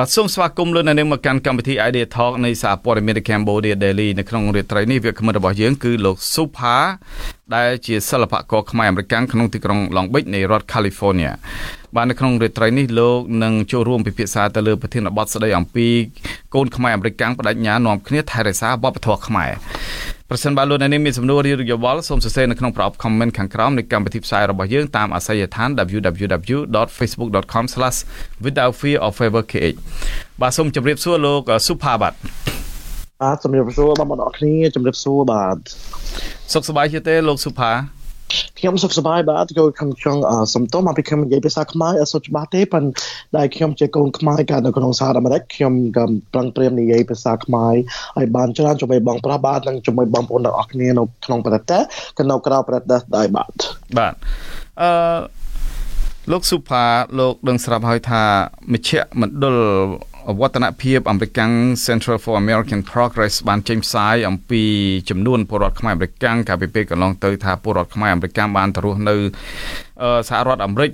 បាទសូមស្វាគមន៍លោកអ្នកនាងមកកាន់កម្មវិធី Idea Talk នៃសារព័ត៌មាន Cambodia Daily នៅក្នុងរាត្រីនេះវាគ្មិនរបស់យើងគឺលោកស៊ូផាដែលជាសិល្បករខ្មែរអមេរិកក្នុងទីក្រុង Long Beach នៃរដ្ឋ California បាទនៅក្នុងរាត្រីនេះលោកនឹងចូលរួមពិភាក្សាទៅលើប្រធានបទស្ដីអំពីកូនខ្មែរអមេរិកបដិញ្ញានាំគ្នាថែរក្សាវប្បធម៌ខ្មែរ ប្រសិនបើលោកអ្នកនាងមានសំណួរឬយោបល់សូមសរសេរនៅក្នុងប្រអប់ comment ខាងក្រោមនៃកម្មវិធីផ្សាយរបស់យើងតាមអាសយដ្ឋាន www.facebook.com/withoutfearofeverkh បាទសូមជម្រាបសួរលោកសុផាបាទបាទជំរាបសួរបងប្អូនគ្នាជំរាបសួរបាទសុខសប្បាយជាទេលោកសុផា ខ្ញុំសុខសប្បាយបាទគឺខ្ញុំចង់សំទោសមកពីខ្ញុំនិយាយភាសាខ្មែរអត់សូវច្បាស់ទេប៉ុន្តែខ្ញុំជាកូនខ្មែរកើតនៅក្នុងសហរដ្ឋអាមេរិកខ្ញុំក៏ប្រឹងប្រែងនិយាយភាសាខ្មែរឲ្យបានច្រើនជាមួយបងប្រុសបាទនិងជាមួយបងប្អូនទាំងអស់គ្នានៅក្នុងប្រទេសក៏នៅក្រៅប្រទេសដែរបាទបាទអឺលោកសុផាលោកដឹងស្រាប់ហើយថាមជ្ឈមណ្ឌល វឌ្ឍនភាពអមេរិក Central for American Progress បានចេញផ្សាយអំពីចំនួនពលរដ្ឋខ្មែរអមេរិកកាលពីពេលកន្លងទៅថាពលរដ្ឋខ្មែរអមេរិកបានទៅរស់នៅសហរដ្ឋអាមេរិក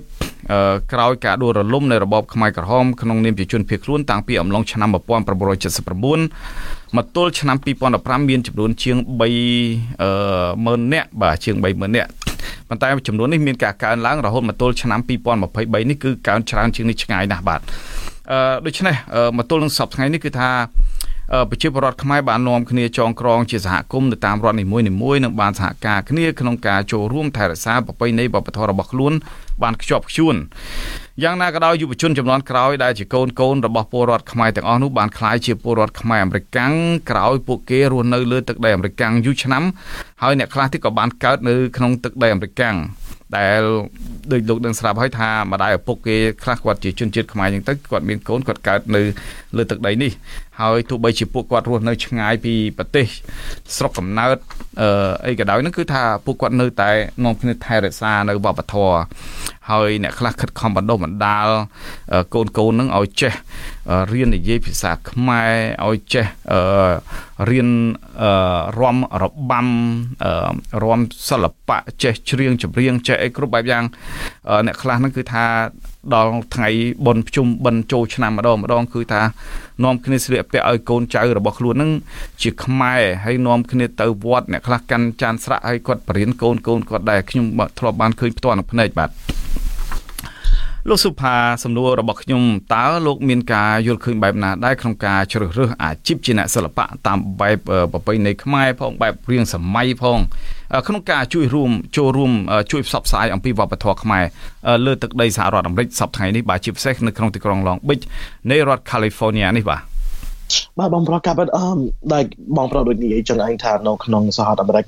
ក្រោយការដួលរលំនៃរបបខ្មែរក្រហមក្នុងនាមជាជនភៀសខ្លួនតាំងពីអំឡុងឆ្នាំ1979មកទល់ឆ្នាំ2015មានចំនួនជាង30000នាក់បាទជាង30000នាក់ប៉ុន្តែចំនួននេះមានការកើនឡើងរហូតមកទល់ឆ្នាំ2023នេះគឺកើនច្រើនជាងនេះឆ្ងាយណាស់បាទអឺ ដូច្នេះមកទល់នឹងសប្តាហ៍នេះគឺថាប្រជាពលរដ្ឋខ្មែរបាននាំគ្នាចងក្រងជាសហគមន៍នៅតាមរដ្ឋនីមួយៗនិងបានសហការគ្នាក្នុងការចូលរួមថែរក្សាប្រពៃណីវប្បធម៌របស់ខ្លួនបានខ្ជាប់ខ្ជួនយ៉ាងណាក៏ដោយយុវជនចំនួនក្រោយដែលជាកូនកូនរបស់ពលរដ្ឋខ្មែរទាំងអស់នោះបានក្លាយជាពលរដ្ឋខ្មែរអាមេរិកាំងក្រោយពួកគេរស់នៅលើទឹកដីអាមេរិកាំងយូរឆ្នាំហើយអ្នកខ្លះទៀតក៏បានកើតនៅក្នុងទឹកដីអាមេរិកាំង ដែលដូចលោកដឹងស្រាប់ហើយថាម្ដាយឪពុកគេខ្លះគាត់ជាជនជាតិខ្មែរអញ្ចឹងទៅគាត់មានកូនគាត់កើតនៅលើទឹកដីនេះ ហើយទោះបីជាពួកគាត់រស់នៅឆ្ងាយពីប្រទេសស្រុកកំណើតអឺអីក៏ដោយហ្នឹងគឺថាពួកគាត់នៅតែនាំគ្នាថែរក្សានៅវប្បធម៌ហើយអ្នកខ្លះខិតខំបណ្ដុះបណ្ដាលកូនកូននឹងឲ្យចេះរៀននិយាយភាសាខ្មែរឲ្យចេះរៀនរំរបាំរំសិល្បៈចេះច្រៀងចម្រៀងចេះអីគ្រប់បែបយ៉ាងអ្នកខ្លះហ្នឹងគឺថាដល់ថ្ងៃបុណ្យភ្ជុំបិណ្ឌចូលឆ្នាំម្ដងម្ដងគឺថានាំគ្នាស្លៀកពាក់ឲ្យកូនចៅរបស់ខ្លួននឹងជាខ្មែរហើយនាំគ្នាទៅវត្តអ្នកខ្លះកាន់ចានស្រាក់ហើយគាត់បរៀនកូនកូនគាត់ដែរខ្ញុំធ្លាប់បានឃើញផ្ទាល់នៅភ្នែកបាទលោកសុផាសំណួររបស់ខ្ញុំតើលោកមានការយល់ឃើញបែបណាដែរក្នុងការជ្រើសរើសអាជីពជាអ្នកសិល្បៈតាមបែបប្រពៃណីខ្មែរផងបែបរៀងសម័យផង ក្នុងការជួយរួមចូលរួមជួយផ្សព្វផ្សាយអំពីវប្បធម៌ខ្មែរលើទឹកដីសហរដ្ឋអាមេរិកសប្តាហ៍នេះបាទជាពិសេសនៅក្នុងទីក្រុង Long Beach នៃរដ្ឋ California នេះបាទបាទបងប្រុសកាប់អឺដែលបងប្រុសដូចនិយាយចឹងឯងថានៅក្នុងសហរដ្ឋអាមេរិក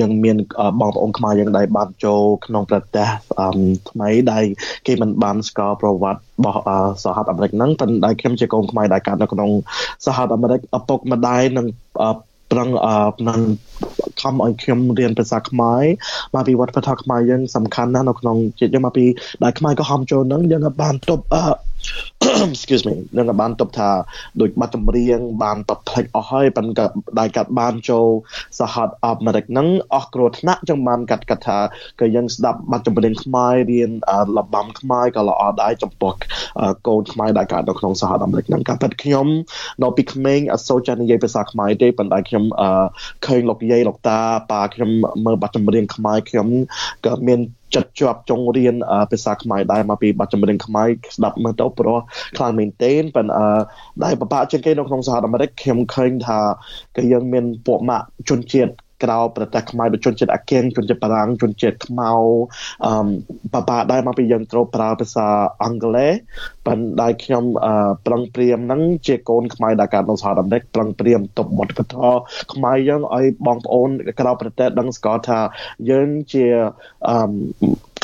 យើងមានបងប្អូនខ្មែរយើងដែលបានចូលក្នុងប្រទេសអឺថ្មីដែលគេមិនបានស្គាល់ប្រវត្តិរបស់សហរដ្ឋអាមេរិកហ្នឹងប៉ុន្តែខ្ញុំជាកូនខ្មែរដែលកើតនៅក្នុងសហរដ្ឋអាមេរិកឪពុកម្ដាយនិង ប្រឹងនឹងខំឲ្យខ្ញុំរៀនភាសាខ្មែរមកពីវត្តធម៌ខ្មែរយើងសំខាន់ណាស់នៅក្នុងជាតិយើងមកពីដែលខ្មែរក៏ហំចូលនឹងយើងបានទប់ excuse me នឹងបានតបថាដូចបាត់ចម្រៀងបានតបផ្លេចអស់ហើយប៉ុន្តែដែលកាត់បានចូលសហរដ្ឋអាមេរិកហ្នឹងអស់គ្រោះថ្នាក់ចឹងបានកាត់កាត់ថាក៏យើងស្ដាប់បាត់ចម្រៀងខ្មែររៀនលបាំខ្មែរក៏ល្អដែរចំពោះកូនខ្មែរដែលកើតនៅក្នុងសហរដ្ឋអាមេរិកហ្នឹងការពិតខ្ញុំនៅពីក្មេងអត់សូវចេះនិយាយភាសាខ្មែរទេប៉ុន្តែខ្ញុំឃើញលោកយាយលោកតាប៉ាខ្ញុំមើលបាត់ចម្រៀងខ្មែរខ្ញុំក៏មាន ចិត្តជាប់ចង់រៀនភាសាខ្មែរដែរមកពីបទចម្រៀងខ្មែរស្ដាប់មើលទៅព្រោះខ្លាំងមែនទែនប៉ុន្តែដែលបបាក់ជាងគេនៅក្នុងសហរដ្ឋអាមេរិកខ្ញុំឃើញថាគេយើងមានពួកម៉ាក់ជនជាតិ ក្រៅប្រទេសខ្មែរដូចជនជាតិអាគៀងជនជាតិបារាំងជនជាតិខ្មៅអឺបបាដែរមកពីយើងត្រូវប្រើភាសាអង់គ្លេសប៉ុន្តែខ្ញុំប្រឹងព្រាមហ្នឹងជាកូនខ្មែរដែលកើតនៅសហរដ្ឋអាមេរិកប្រឹងព្រាមទប់វត្តពធខ្មែរយើងឲ្យបងប្អូនក្រៅប្រទេសដឹងស្គាល់ថាយើងជាអឺ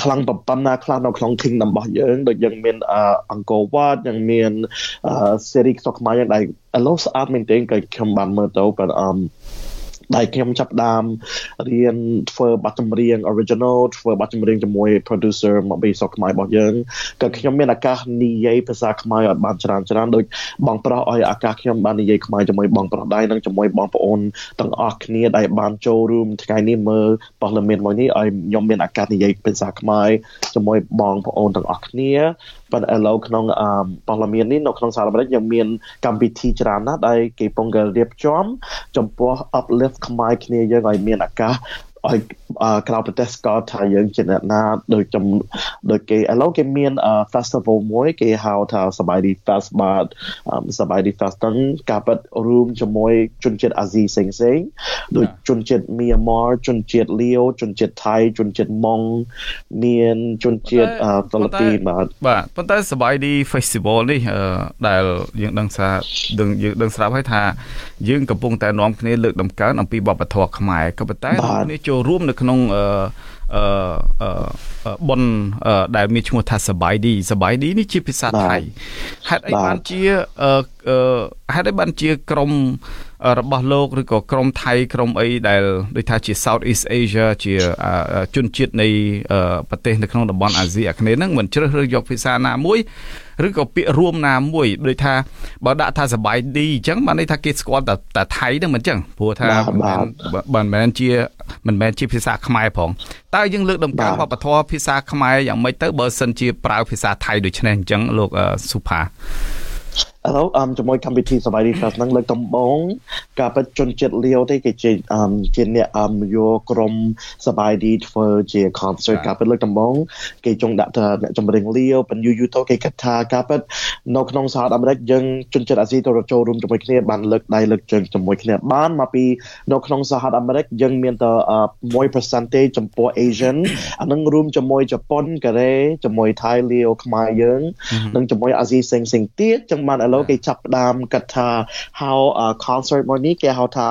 ខ្លាំងប៉ុណ្ណាខ្លះនៅក្នុង kingdom របស់យើងដូចយើងមានអង្គរវត្តយើងមាន series ស្រុកខ្មែរយើងដែលឥឡូវស្អាតមែនទែនក៏ខ្ញុំបានមើលទៅប៉ុន្តែ ដែលខ្ញុំចាប់ដើមរៀនធ្វើបទចម្រៀង original ធ្វើបទចម្រៀងជាមួយ producer មកពីស្រុកខ្មែររបស់យើងក៏ខ្ញុំមានឱកាសនិយាយភាសាខ្មែរឲ្យបានច្រើនច្រើនដូចបងប្រុសឲ្យឱកាសខ្ញុំបាននិយាយខ្មែរជាមួយបងប្រុសដែរនិងជាមួយបងប្អូនទាំងអស់គ្នាដែលបានចូលរួមថ្ងៃនេះមើលព័ត៌មានមួយនេះឲ្យខ្ញុំមានឱកាសនិយាយភាសាខ្មែរជាមួយបងប្អូនទាំងអស់គ្នា ប៉ុន្តែឥឡូវក្នុងព័ត៌មាននេះនៅក្នុងសហរដ្ឋអាមេរិកយើងមានកម្មវិធីច្រើនណាស់ដែលគេពងរៀបចំចំពោះ uplift ខ្មែរគ្នាយើងឲ្យមានឱកាសឲ្យ ក្រៅប្រទេសស្គាល់ថាយើងជាអ្នកណាដូចចំដូចគេឥឡូវគេមាន festival មួយគេហៅថាសបាយឌី fest បាទសបាយឌី fest ហ្នឹងការប៉ັດ room ជាមួយជនជាតិអាស៊ីផ្សេងផ្សេងដូចជនជាតិមីយ៉ាម៉ាជនជាតិលាវជនជាតិថៃជនជាតិម៉ុងមានជនជាតិហ្វីលីពីនបាទបាទប៉ុន្តែសបាយឌី festival នេះដែលយើងដឹងថាយើងដឹងស្រាប់ហើយថាយើងកំពុងតែនាំគ្នាលើកដំកើងអំពីវប្បធម៌ខ្មែរក៏ប៉ុន្តែគ្នាចូលរួមនៅក្នុងអឺអឺប៉ុនដែលមានឈ្មោះថាសបាយឌីសបាយឌីនេះជាភាសាថៃហេតុអីបានជាហេតុអីបានជាក្រម របស់លោកឬក៏ក្រមថៃក្រមអីដែលដូចថាជា South East Asia ជាជនជាតិនៃប្រទេសនៅក្នុងតំបន់អាស៊ីអាគ្នេយ៍ហ្នឹងមិនជ្រើសរើសយកភាសាណាមួយឬក៏ពាក្យរួមណាមួយដូចថាបើដាក់ថាសបាយឌីអញ្ចឹងបានន័យថាគេស្គាល់តែតែថៃហ្នឹងមិនអញ្ចឹងព្រោះថាមិនមែនជាមិនមែនជាភាសាខ្មែរផងតើយើងលើកដំកើងវប្បធម៌ភាសាខ្មែរយ៉ាងម៉េចទៅបើសិនជាប្រើភាសាថៃដូចនេះអញ្ចឹងលោកសុផា ឥឡូវអមជាមួយកម្មវិធីសបាយរី Fest ហ្នឹងលើកដំបូងការពិតជនជាតិលាវទេគេជាអមជាអ្នកអមយកក្រុមសបាយរីធ្វើជា concert ការពិតលើកដំបូងគេចង់ដាក់ថាអ្នកចម្រៀងលាវបញ្យូយូទៅគេគិតថាការពិតនៅក្នុងសហរដ្ឋអាមេរិកយើងជនជាតិអាស៊ីទៅចូលរួមជាមួយគ្នាបានលើកដៃលើកជើងជាមួយគ្នាបានមកពីនៅក្នុងសហរដ្ឋអាមេរិកយើងមានតែ1 percentage ចំពោះ Asian អានឹងរួមជាមួយជប៉ុនកូរ៉េជាមួយថៃលាវខ្មែរយើងនិងជាមួយអាស៊ីផ្សេងៗទៀតចឹងបានឥឡូវគេចាប់ផ្ដើមគិតថាហៅ concert មួយនេះគេហៅថា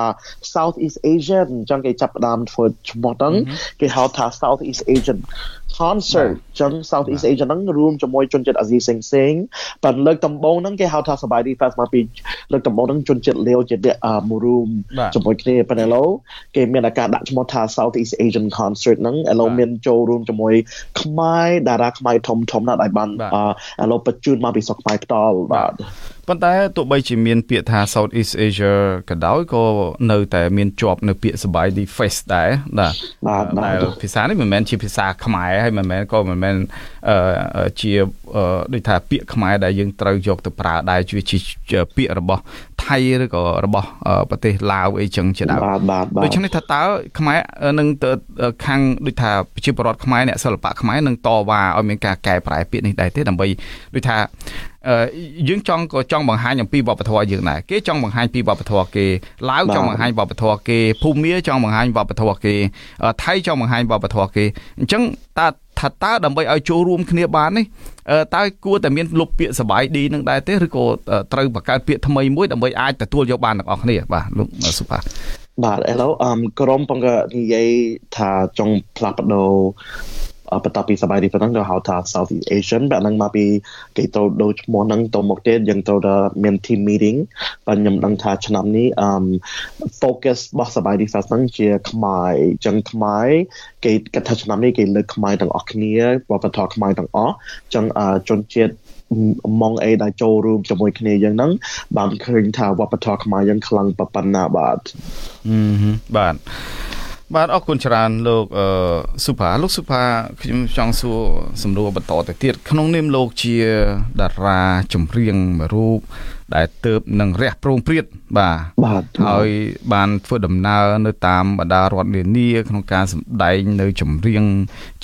South East Asian អញ្ចឹងគេចាប់ផ្ដើមធ្វើឈ្មោះហ្នឹងគេហៅថា South East Asian concert ចឹង South East Asia ហ្នឹងរួមជាមួយជនជាតិអាស៊ីផ្សេងផ្សេងប៉ុន្តែលើកដំបូងហ្នឹងគេហៅថាសបាយ Fest មកពីលើកដំបូងហ្នឹងជនជាតិលាវជាអ្នកមួយរួមជាមួយគ្នាប៉ុន្តែឥឡូវគេមានឱកាសដាក់ឈ្មោះថា South East Asian concert ហ្នឹងឥឡូវមានចូលរួមជាមួយខ្មែរតារាខ្មែរធំធំណាស់ដែលបានឥឡូវបញ្ជូនមកពីស្រុកខ្មែរផ្ទាល់បាទប៉ុន្តែទោះបីជាមានពាក្យថា Southeast Asia ក៏ដោយក៏នៅតែមានជាប់នៅពាក្យសបាយ The Face ដែរបាទដែលភាសានេះមិនមែនជាភាសាខ្មែរហើយមិនមែនក៏មិនមែនជាដូចថាពាក្យខ្មែរដែលយើងត្រូវយកទៅប្រើដែរជាពាក្យរបស់ថៃឬក៏របស់ប្រទេសឡាវអីចឹងជាដើមដូច្នេះថាតើខ្មែរនឹងទៅខាងដូចថាប្រជាពលរដ្ឋខ្មែរអ្នកសិល្បៈខ្មែរនឹងតវ៉ាឲ្យមានការកែប្រែពាក្យនេះដែរទេដើម្បីដូចថា យើងចង់ក៏ចង់បង្ហាញអំពីវប្បធម៌យើងដែរគេចង់បង្ហាញពីវប្បធម៌គេឡាវចង់បង្ហាញវប្បធម៌គេភូមាចង់បង្ហាញវប្បធម៌គេថៃចង់បង្ហាញវប្បធម៌គេអញ្ចឹងតើថាតើដើម្បីឲ្យចូលរួមគ្នាបាននេះតើគួរតែមានលុបពាក្យសបាយឌីនឹងដែរទេឬក៏ត្រូវបង្កើតពាក្យថ្មីមួយដើម្បីអាចទទួលយកបានទាំងអស់គ្នាបាទលោកសុផាបាទឥឡូវអមក្រុមបង្កើនិយាយថាចង់ផ្លាស់ប្ដូរ បន្ទាប់ពីសបាយនេះប៉ុណ្ណឹងក៏ហៅថា Southeast Asian បែបហ្នឹងមកពីគេទៅដូរឈ្មោះហ្នឹងទៅមកទៀតយើងទៅមាន team meeting បាទខ្ញុំដឹងថាឆ្នាំនេះអឺ focus របស់សបាយនេះ Fest ហ្នឹងជាខ្មែរអញ្ចឹងខ្មែរគេគិតថាឆ្នាំនេះគេលើកខ្មែរទាំងអស់គ្នាវប្បធម៌ខ្មែរទាំងអស់អញ្ចឹងជនជាតិម៉ងអេដែលចូលរួមជាមួយគ្នាយ៉ាងហ្នឹងបានឃើញថាវប្បធម៌ខ្មែរយើងខ្លាំងប៉ុណ្ណាបាទបាទ បាទអរគុណច្រើនលោកអឺសុផាលោកសុផាខ្ញុំចង់សួរសំណួរបន្តទៅទៀតក្នុងនាមលោកជាតារាចម្រៀងមួយរូបដែលទៅនឹងរះប្រងព្រាតបាទបាទហើយបានធ្វើដំណើរនៅតាមបណ្ដារដ្ឋនានាក្នុងការសម្ដែងនៅចម្រៀង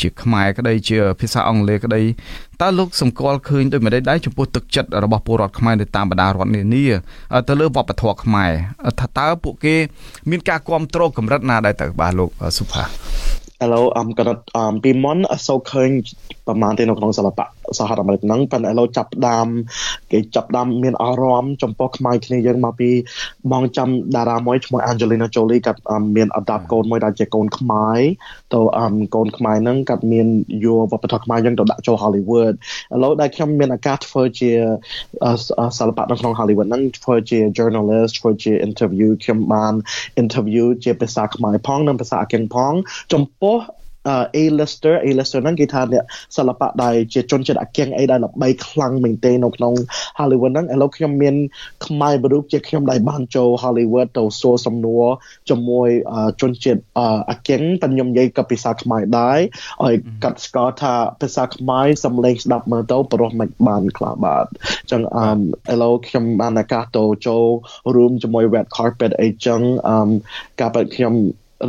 ជាខ្មែរក្តីជាភាសាអង់គ្លេសក្តី តើលោកសម្គាល់ឃើញដោយមិនដែរចំពោះទឹកចិត្តរបស់ពលរដ្ឋខ្មែរនៅតាមបណ្ដារដ្ឋនានាទៅលើវប្បធម៌ខ្មែរថាតើពួកគេ មានការគ្រប់គ្រងកម្រិតណាដែរទៅបាទលោកសុផាឥឡូវអមកណត់អមពីមុនអសូវឃើញប្រហែលទេនៅក្នុងសិល្បៈ សហរដ្ឋអាមេរិកហ្នឹងប៉ុន្តែឥឡូវចាប់ដើមគេចាប់ដើមមានអារម្មណ៍ចំពោះខ្មែរគ្នាយើងមកពីបងចាំតារាមួយឈ្មោះ Angelina Jolie គាត់មាន adopt កូនមួយដែលជាកូនខ្មែរទៅកូនខ្មែរហ្នឹងគាត់មានយកវប្បធម៌ខ្មែរយើងទៅដាក់ចូល Hollywood ឥឡូវដែលខ្ញុំមានឱកាសធ្វើជាសិល្បៈនៅក្នុង Hollywood ហ្នឹងធ្វើជា journalist ធ្វើជា interview ខ្ញុំបាន interview ជាភាសាខ្មែរផងនិងភាសាអង់គ្លេសផងចំពោះ A lister A lister ហ្នឹងគេថាអ្នកសិល្បៈដែលជាជនជាតិអាគៀងអីដែលល្បីខ្លាំងមែនទេនៅក្នុង Hollywood ហ្នឹងឥឡូវខ្ញុំមានខ្មែរបរុកជាខ្ញុំដែលបានចូល Hollywood ទៅសួរសំណួរជាមួយជនជាតិអាគៀងតែខ្ញុំនិយាយក៏ភាសាខ្មែរដែរឲ្យកាត់ស្គាល់ថាភាសាខ្មែរសំឡេងស្ដាប់មើលទៅប្រុសមិនបានខ្លះបាទអញ្ចឹងអឺឥឡូវខ្ញុំបានឱកាសទៅចូល room ជាមួយ red carpet អីចឹងអឺកាលពេលខ្ញុំ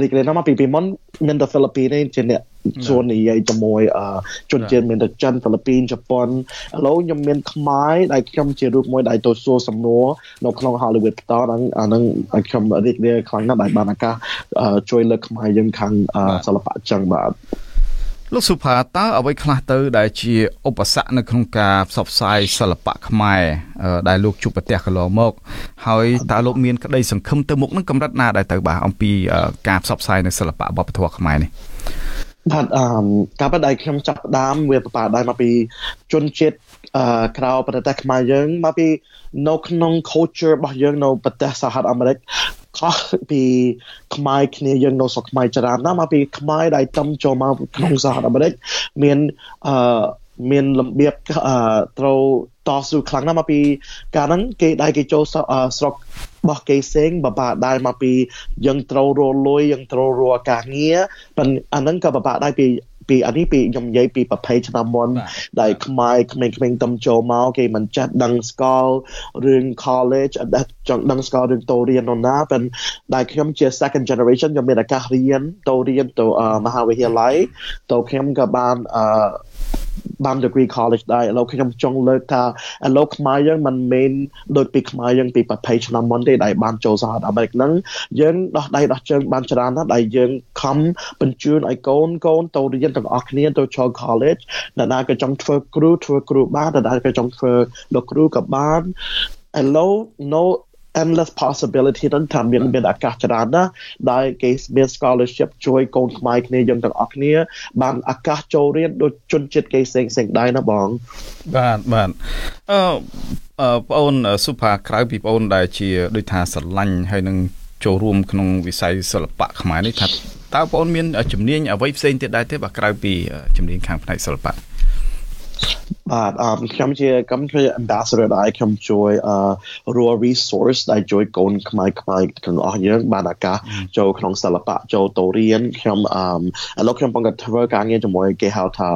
រីករាយណាស់មកពីពីមុនមានតែហ្វីលីពីនទេជាអ្នកជួននិយាយជាមួយជនជាតិមានតែចិនហ្វីលីពីនជប៉ុនឥឡូវខ្ញុំមានខ្មែរដែលខ្ញុំជារូបមួយដែលទៅសួរសំណួរនៅក្នុង Hollywood បន្តហ្នឹងអាហ្នឹងខ្ញុំរីករាយខ្លាំងណាស់ដែលបានឱកាសជួយលើកខ្មែរយើងខាងសិល្បៈចឹងបាទ លោកសុផាតើអ្វីខ្លះទៅ ដែលជាឧបសគ្គនៅក្នុងការផ្សព្វផ្សាយសិល្បៈខ្មែរដែលលោកជួបប្រទះកន្លងមក ហើយតើលោកមានក្តីសង្ឃឹមទៅមុខនឹងកម្រិតណាដែលទៅបាទអំពីការផ្សព្វផ្សាយនៅសិល្បៈវប្បធម៌ខ្មែរនេះបាទអឺការពិតដែលខ្ញុំចាប់ផ្ដើមវាប្រដែរមកពីជនជាតិអឺក្រៅប្រទេសខ្មែរយើងមកពីនៅក្នុង culture របស់យើងនៅប្រទេសសហរដ្ឋអាមេរិក ខុសពីខ្មែរគ្នាយើងនៅស្រុកខ្មែរច្រើនណាស់មកពីខ្មែរដែលតំចូលមកក្នុងសហរដ្ឋអាមេរិកមានអឺមានលំៀបត្រូវតស៊ូខ្លាំងណាស់មកពីកាលហ្នឹងគេដែលគេចូលស្រុករបស់គេផ្សេងបបាដែរមកពីយើងត្រូវរលុយយើងត្រូវរកការងារប៉ុន្តែអាហ្នឹងក៏បបាដែរពី ពីអានេះពីខ្ញុំនិយាយពីប្រភេទឆ្នាំមុនដែលខ្មែរក្មេងៗតំចូលមកគេមិនចេះដឹងស្គាល់រឿង college អត់ចង់ដឹងស្គាល់រឿងតូរៀននោះណាប៉ុន្តែដែលខ្ញុំជា second generation ខ្ញុំមានឱកាសរៀនតូរៀនទៅមហាវិទ្យាល័យតូខ្ញុំក៏បានអឺ បាន degree college ដែរឥឡូវខ្ញុំចង់លើកថាឥឡូវខ្មែរយើងមិនមែនដូចពីខ្មែរយើងពីប្រភេទឆ្នាំមុនទេដែលបានចូលសហរដ្ឋអាមេរិកហ្នឹងយើងដោះដៃដោះជើងបានច្រើនណាស់ដែលយើងខំបញ្ជូនឲ្យកូនកូនទៅរៀនទាំងអស់គ្នាទៅចូល college អ្នកណាក៏ចង់ធ្វើគ្រូធ្វើគ្រូបានអ្នកណាក៏ចង់ធ្វើលោកគ្រូក៏បានឥឡូវ no endless possibility ហ្នឹងថាមានមានឱកាសច្រើនណាស់ដែលគេមាន scholarship ជួយកូនខ្មែរគ្នាយើងទាំងអស់គ្នា បានឱកាសចូលរៀនដូចជនជាតិគេផ្សេងផ្សេងដែរណាបងបាទបាទអឺបងអូនសុផាក្រៅពីបងអូនដែលជាដូចថាស្រឡាញ់ហើយនឹងចូលរួមក្នុងវិស័យសិល្បៈខ្មែរនេះថាតើបងអូនមានជំនាញអ្វីផ្សេងទៀតដែរទេបើក្រៅពីជំនាញខាងផ្នែកសិល្បៈ បាទអឺខ្ញុំជាកម្មជា ambassador ដែរខ្ញុំជួយអឺ raw resource ដែលជួយកូនខ្មែរខ្មែរទាំងអស់យើងបានឱកាសចូលក្នុងសិល្បៈចូលទៅរៀនខ្ញុំអឺឥឡូវខ្ញុំបងក៏ធ្វើការងារជាមួយគេហៅថា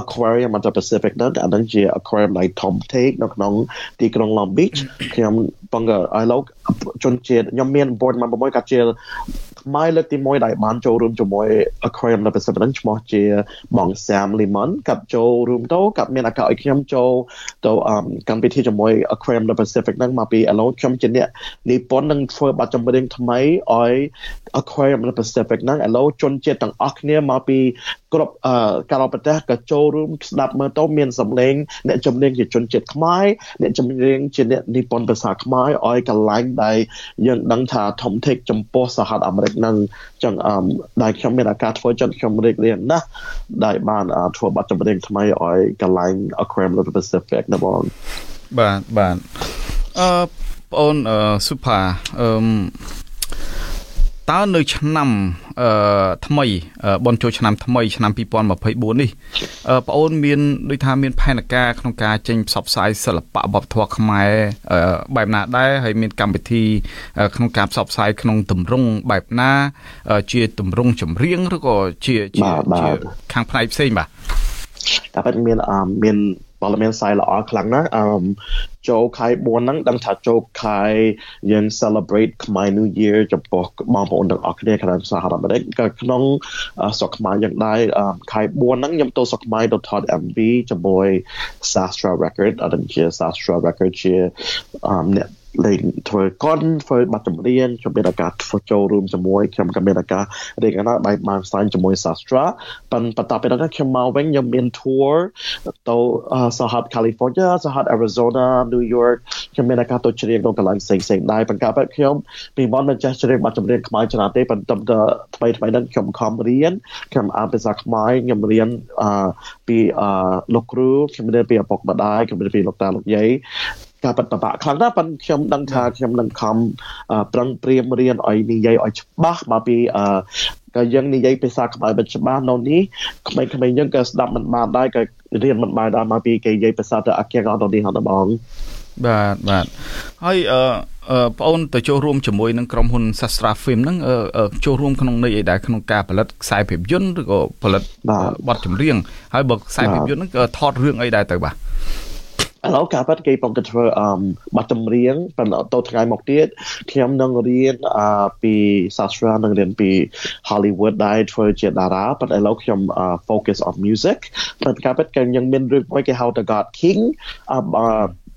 aquarium នៅ Pacific ហ្នឹងអានឹងជា aquarium ដែលធំធេងនៅក្នុងទីក្រុង Long Beach ខ្ញុំបងក៏ឥឡូវជនជាតិខ្ញុំមាន board member មួយកាត់ជា ខ្មែរលើកទី1ដែលបានចូលរួមជាមួយ Aquarium នៅ Pacific ហ្នឹងឈ្មោះជាបង Sam Lemon កាត់ចូលរួមទៅកាត់មានឱកាសឲ្យខ្ញុំចូលទៅកម្មវិធីជាមួយ Aquarium នៅ Pacific ហ្នឹងមកពីឥឡូវខ្ញុំជាអ្នកនិពន្ធនឹងធ្វើបទចម្រៀងថ្មីឲ្យ Aquarium នៅ Pacific ហ្នឹងឥឡូវជនជាតិទាំងអស់គ្នាមកពីគ្រប់កាលប្រទេសក៏ចូលរួមស្ដាប់មើលទៅមានសម្លេងអ្នកចម្រៀងជាជនជាតិខ្មែរអ្នកចម្រៀងជាអ្នកនិពន្ធភាសាខ្មែរឲ្យកន្លែងដែលយើងដឹងថាធំធេងចំពោះសហរដ្ឋអាមេរិកនឹងចឹងអឺដែលខ្ញុំមានឱកាសធ្វើចិត្តខ្ញុំរីករាយណាស់ដែលបានធ្វើបទចម្រៀងថ្មីឲ្យកន្លែង Aquarium of the Pacific ណាបងបាទបាទអឺបងអូនស៊ូផាអឺ តើនៅឆ្នាំអឺថ្មីបនចូលឆ្នាំថ្មីឆ្នាំ2024នេះបងអូនមានដូចថាមានផែនការក្នុងការចេញផ្សព្វផ្សាយសិល្បៈវប្បធម៌ខ្មែរបែបណាដែរហើយមានកម្មវិធីក្នុងការផ្សព្វផ្សាយក្នុងទម្រង់បែបណា ជាទម្រង់ចម្រៀងឬក៏ជាជាខាងផ្នែកផ្សេងបាទតែពិតមានមាន ព័ត៌មានសាយល្អខ្លាំងណាស់អឺចូលខែ4ហ្នឹងដឹងថាចូលខែយើង celebrate ខ្មែរ New Year ចំពោះបងប្អូនទាំងអស់គ្នាក្នុងសហរដ្ឋអាមេរិកក៏ក្នុងស្រុកខ្មែរយ៉ាងដែរខែ4ហ្នឹងខ្ញុំទៅស្រុកខ្មែរទៅថត MV ជាមួយ Sastra Record អត់ជា Sastra Record ជាអ្នក លេងធ្វើកុនធ្វើបទចម្រៀងខ្ញុំមានឱកាសធ្វើចូលរួមជាមួយខ្ញុំក៏មានឱកាសរៀនណាបែបបានផ្សាយជាមួយសាស្ត្រាប៉ុន្តែបន្ទាប់ពីនោះខ្ញុំមកវិញខ្ញុំមាន tour ទៅសហរដ្ឋ California សហរដ្ឋ Arizona New York ខ្ញុំមានឱកាសទៅច្រៀងនៅកន្លែងផ្សេងៗដែរប៉ុន្តែបែបខ្ញុំពីមុនមិនចេះច្រៀងបទចម្រៀងខ្មែរច្រើនទេប៉ុន្តែថ្មីថ្មីហ្នឹងខ្ញុំខំរៀនខ្ញុំអានភាសាខ្មែរខ្ញុំរៀនពីលោកគ្រូខ្ញុំរៀនពីឪពុកម្ដាយខ្ញុំរៀនពីលោកតាលោកយាយ ការបាត់បបាក់ខ្លាំងណាស់ប៉ុន្តែខ្ញុំដឹងថាខ្ញុំនឹងខំប្រឹងព្រាមរៀនឲ្យនិយាយឲ្យច្បាស់មកពីក៏យើងនិយាយភាសាខ្មែរមិនច្បាស់នៅនេះក្មេងៗយើងក៏ស្ដាប់មិនបានដែរក៏រៀនមិនបានដែរមកពីគេនិយាយភាសាទៅអាគៀងអត់នៅនេះហត់បងបាទបាទហើយអឺបងអូនទៅចូលរួមជាមួយនឹងក្រុមហ៊ុន Sastra Film ហ្នឹងចូលរួមក្នុងន័យអីដែរក្នុងការផលិតខ្សែភាពយន្តឬក៏ផលិតបទចម្រៀងហើយបើខ្សែភាពយន្តហ្នឹងថតរឿងអីដែរទៅបាទ ឥឡូវការប៉ັດគេបងទៅធ្វើអឺបាត់ចម្រៀងប៉ុន្តែទៅថ្ងៃមកទៀតខ្ញុំនឹងរៀនអឺពីសាស្ត្រានឹងរៀនពី Hollywood ដែរធ្វើជាតារាប៉ុន្តែឥឡូវខ្ញុំ focus on music ប៉ុន្តែការប៉ັດគេยังមានរឿងមួយគេហៅ The God King អឺ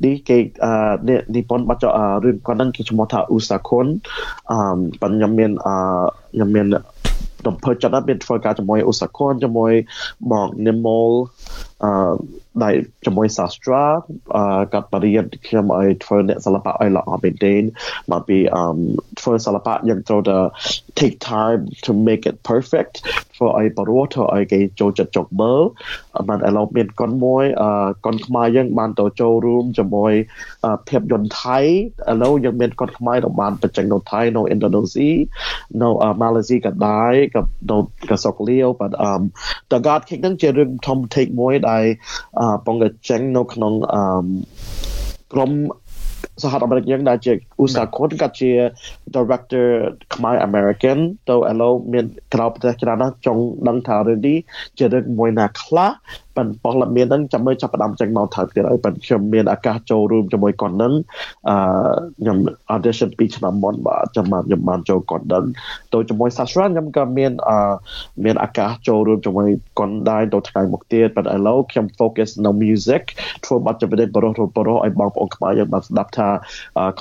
នេះគេអឺនិពន្ធបាត់រឿងគាត់នឹងគេឈ្មោះថាឧសាគុនអឺប៉ុន្តែខ្ញុំមានអឺខ្ញុំមានទំភើចិត្តមានធ្វើការជាមួយឧសាគុនជាមួយបង Nimol អឺដែលជាមួយសាស្ត្រាអឺកាត់បរិញ្ញាខ្ញុំឲ្យធ្វើអ្នកសិល្បៈឲ្យល្អមែនទែនមកពីអឺធ្វើសិល្បៈយើងត្រូវតែ take time to make it perfect ធ្វើឲ្យបរិវត្តធ្វើឲ្យគេចូលចិត្តចុកមើលបានឥឡូវមានកុនមួយអឺកុនខ្មែរយើងបានទៅចូលរួមជាមួយភាពយន្តថៃឥឡូវយើងមានកុនខ្មែរដែលបានបញ្ចេញនៅថៃនៅឥណ្ឌូនេស៊ីនៅម៉ាឡេស៊ីក៏ដែរក៏នៅក៏សុកលាវបាទអឺ The God King នឹងជារឿងធំ take មួយដែលបងក៏ចេញនៅក្នុងអឺក្រុមសហរដ្ឋអាមេរិកយើងដែលជាឧស្សាហកម្មគាត់ជា director ខ្មែរ American ទៅឥឡូវមានក្រៅប្រទេសច្រើនណាស់ចង់ដឹងថារឿងនេះជារឿងមួយណាខ្លះ ប៉ុន្តែព័ត៌មានហ្នឹងចាំមើលចាប់ផ្ដើមចេញមកថើបទៀតហើយប៉ុន្តែខ្ញុំមានឱកាសចូលរួមជាមួយគាត់ហ្នឹងអឺខ្ញុំ audition ពីឆ្នាំមុនបាទចាំបានខ្ញុំបានចូលគាត់ហ្នឹងទៅជាមួយ Sasha ខ្ញុំក៏មានអឺមានឱកាសចូលរួមជាមួយគាត់ដែរទៅថ្ងៃមុខទៀតប៉ុន្តែឥឡូវខ្ញុំ focus នៅ music ធ្វើបទចម្រៀងបរោះបរោះឲ្យបងប្អូនខ្មែរយើងបានស្ដាប់ថា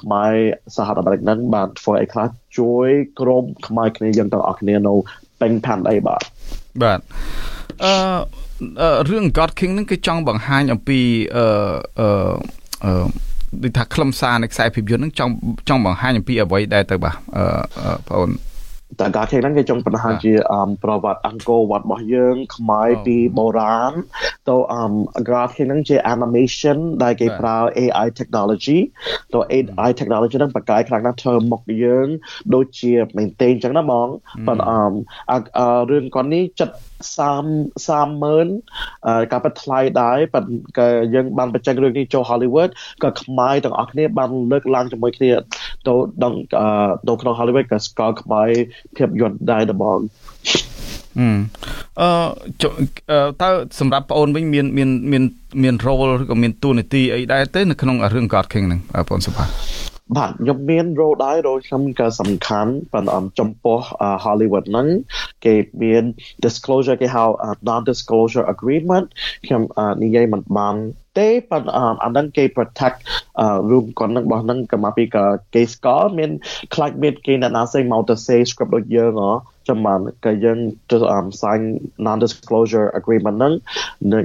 ខ្មែរសហរដ្ឋអាមេរិកហ្នឹងបានធ្វើអីខ្លះជួយក្រុមខ្មែរគ្នាយើងទាំងអស់គ្នានៅពេញផាន់អីបាទបាទអឺ រឿង God King ហ្នឹងគឺចង់បង្ហាញអំពីអឺអឺអឺដូចថាខ្លឹមសារនៃខ្សែភាពយន្តហ្នឹងចង់ចង់បង្ហាញអំពីអ្វីដែរទៅបាទអឺបងអូនតែការខេហ្នឹងគេចង់បង្ហាញជាប្រវត្តិអង្គរវត្តរបស់យើងខ្មែរពីបុរាណទៅអមការខេហ្នឹងជា animation ដែលគេប្រើ AI technology ទៅ AI technology ហ្នឹងបកកាយខ្លាំងណាស់ធ្វើមុខយើង ដូចជា maintain ចឹងណាបងប៉ុន្តែអមរឿងគាត់នេះចិត្ត 30 30000ការប៉ັດថ្លៃដែរប៉ុន្តែក៏យើងបានបញ្ចេញរឿងនេះចូល Hollywood ក៏ខ្មែរទាំងអស់គ្នាបានលើកឡើងជាមួយគ្នាទៅដល់ទៅក្នុង Hollywood ក៏ស្គាល់ខ្មែរភាពយន្តដែរដំបងអឺតើសម្រាប់បងអូនវិញមានមានមានមានរ៉ូលឬក៏មានតួនាទីអីដែរទេនៅក្នុងរឿង God King ហ្នឹងបងសុផា បាទខ្ញុំមាន role ដែរ role ខ្ញុំក៏សំខាន់ប៉ុន្តែចំពោះ Hollywood ហ្នឹងគេមាន disclosure គេហៅ non disclosure agreement ខ្ញុំនិយាយមិនបានទេប៉ុន្តែអាហ្នឹងគេ protect room គាត់នឹងរបស់ហ្នឹងក៏មកពីក៏គេស្គាល់មានខ្លាចមានគេអ្នកណាផ្សេងមកទៅ say script ដូចយើងហ៎ចាំបានក៏យើងទៅ sign non disclosure agreement ហ្នឹង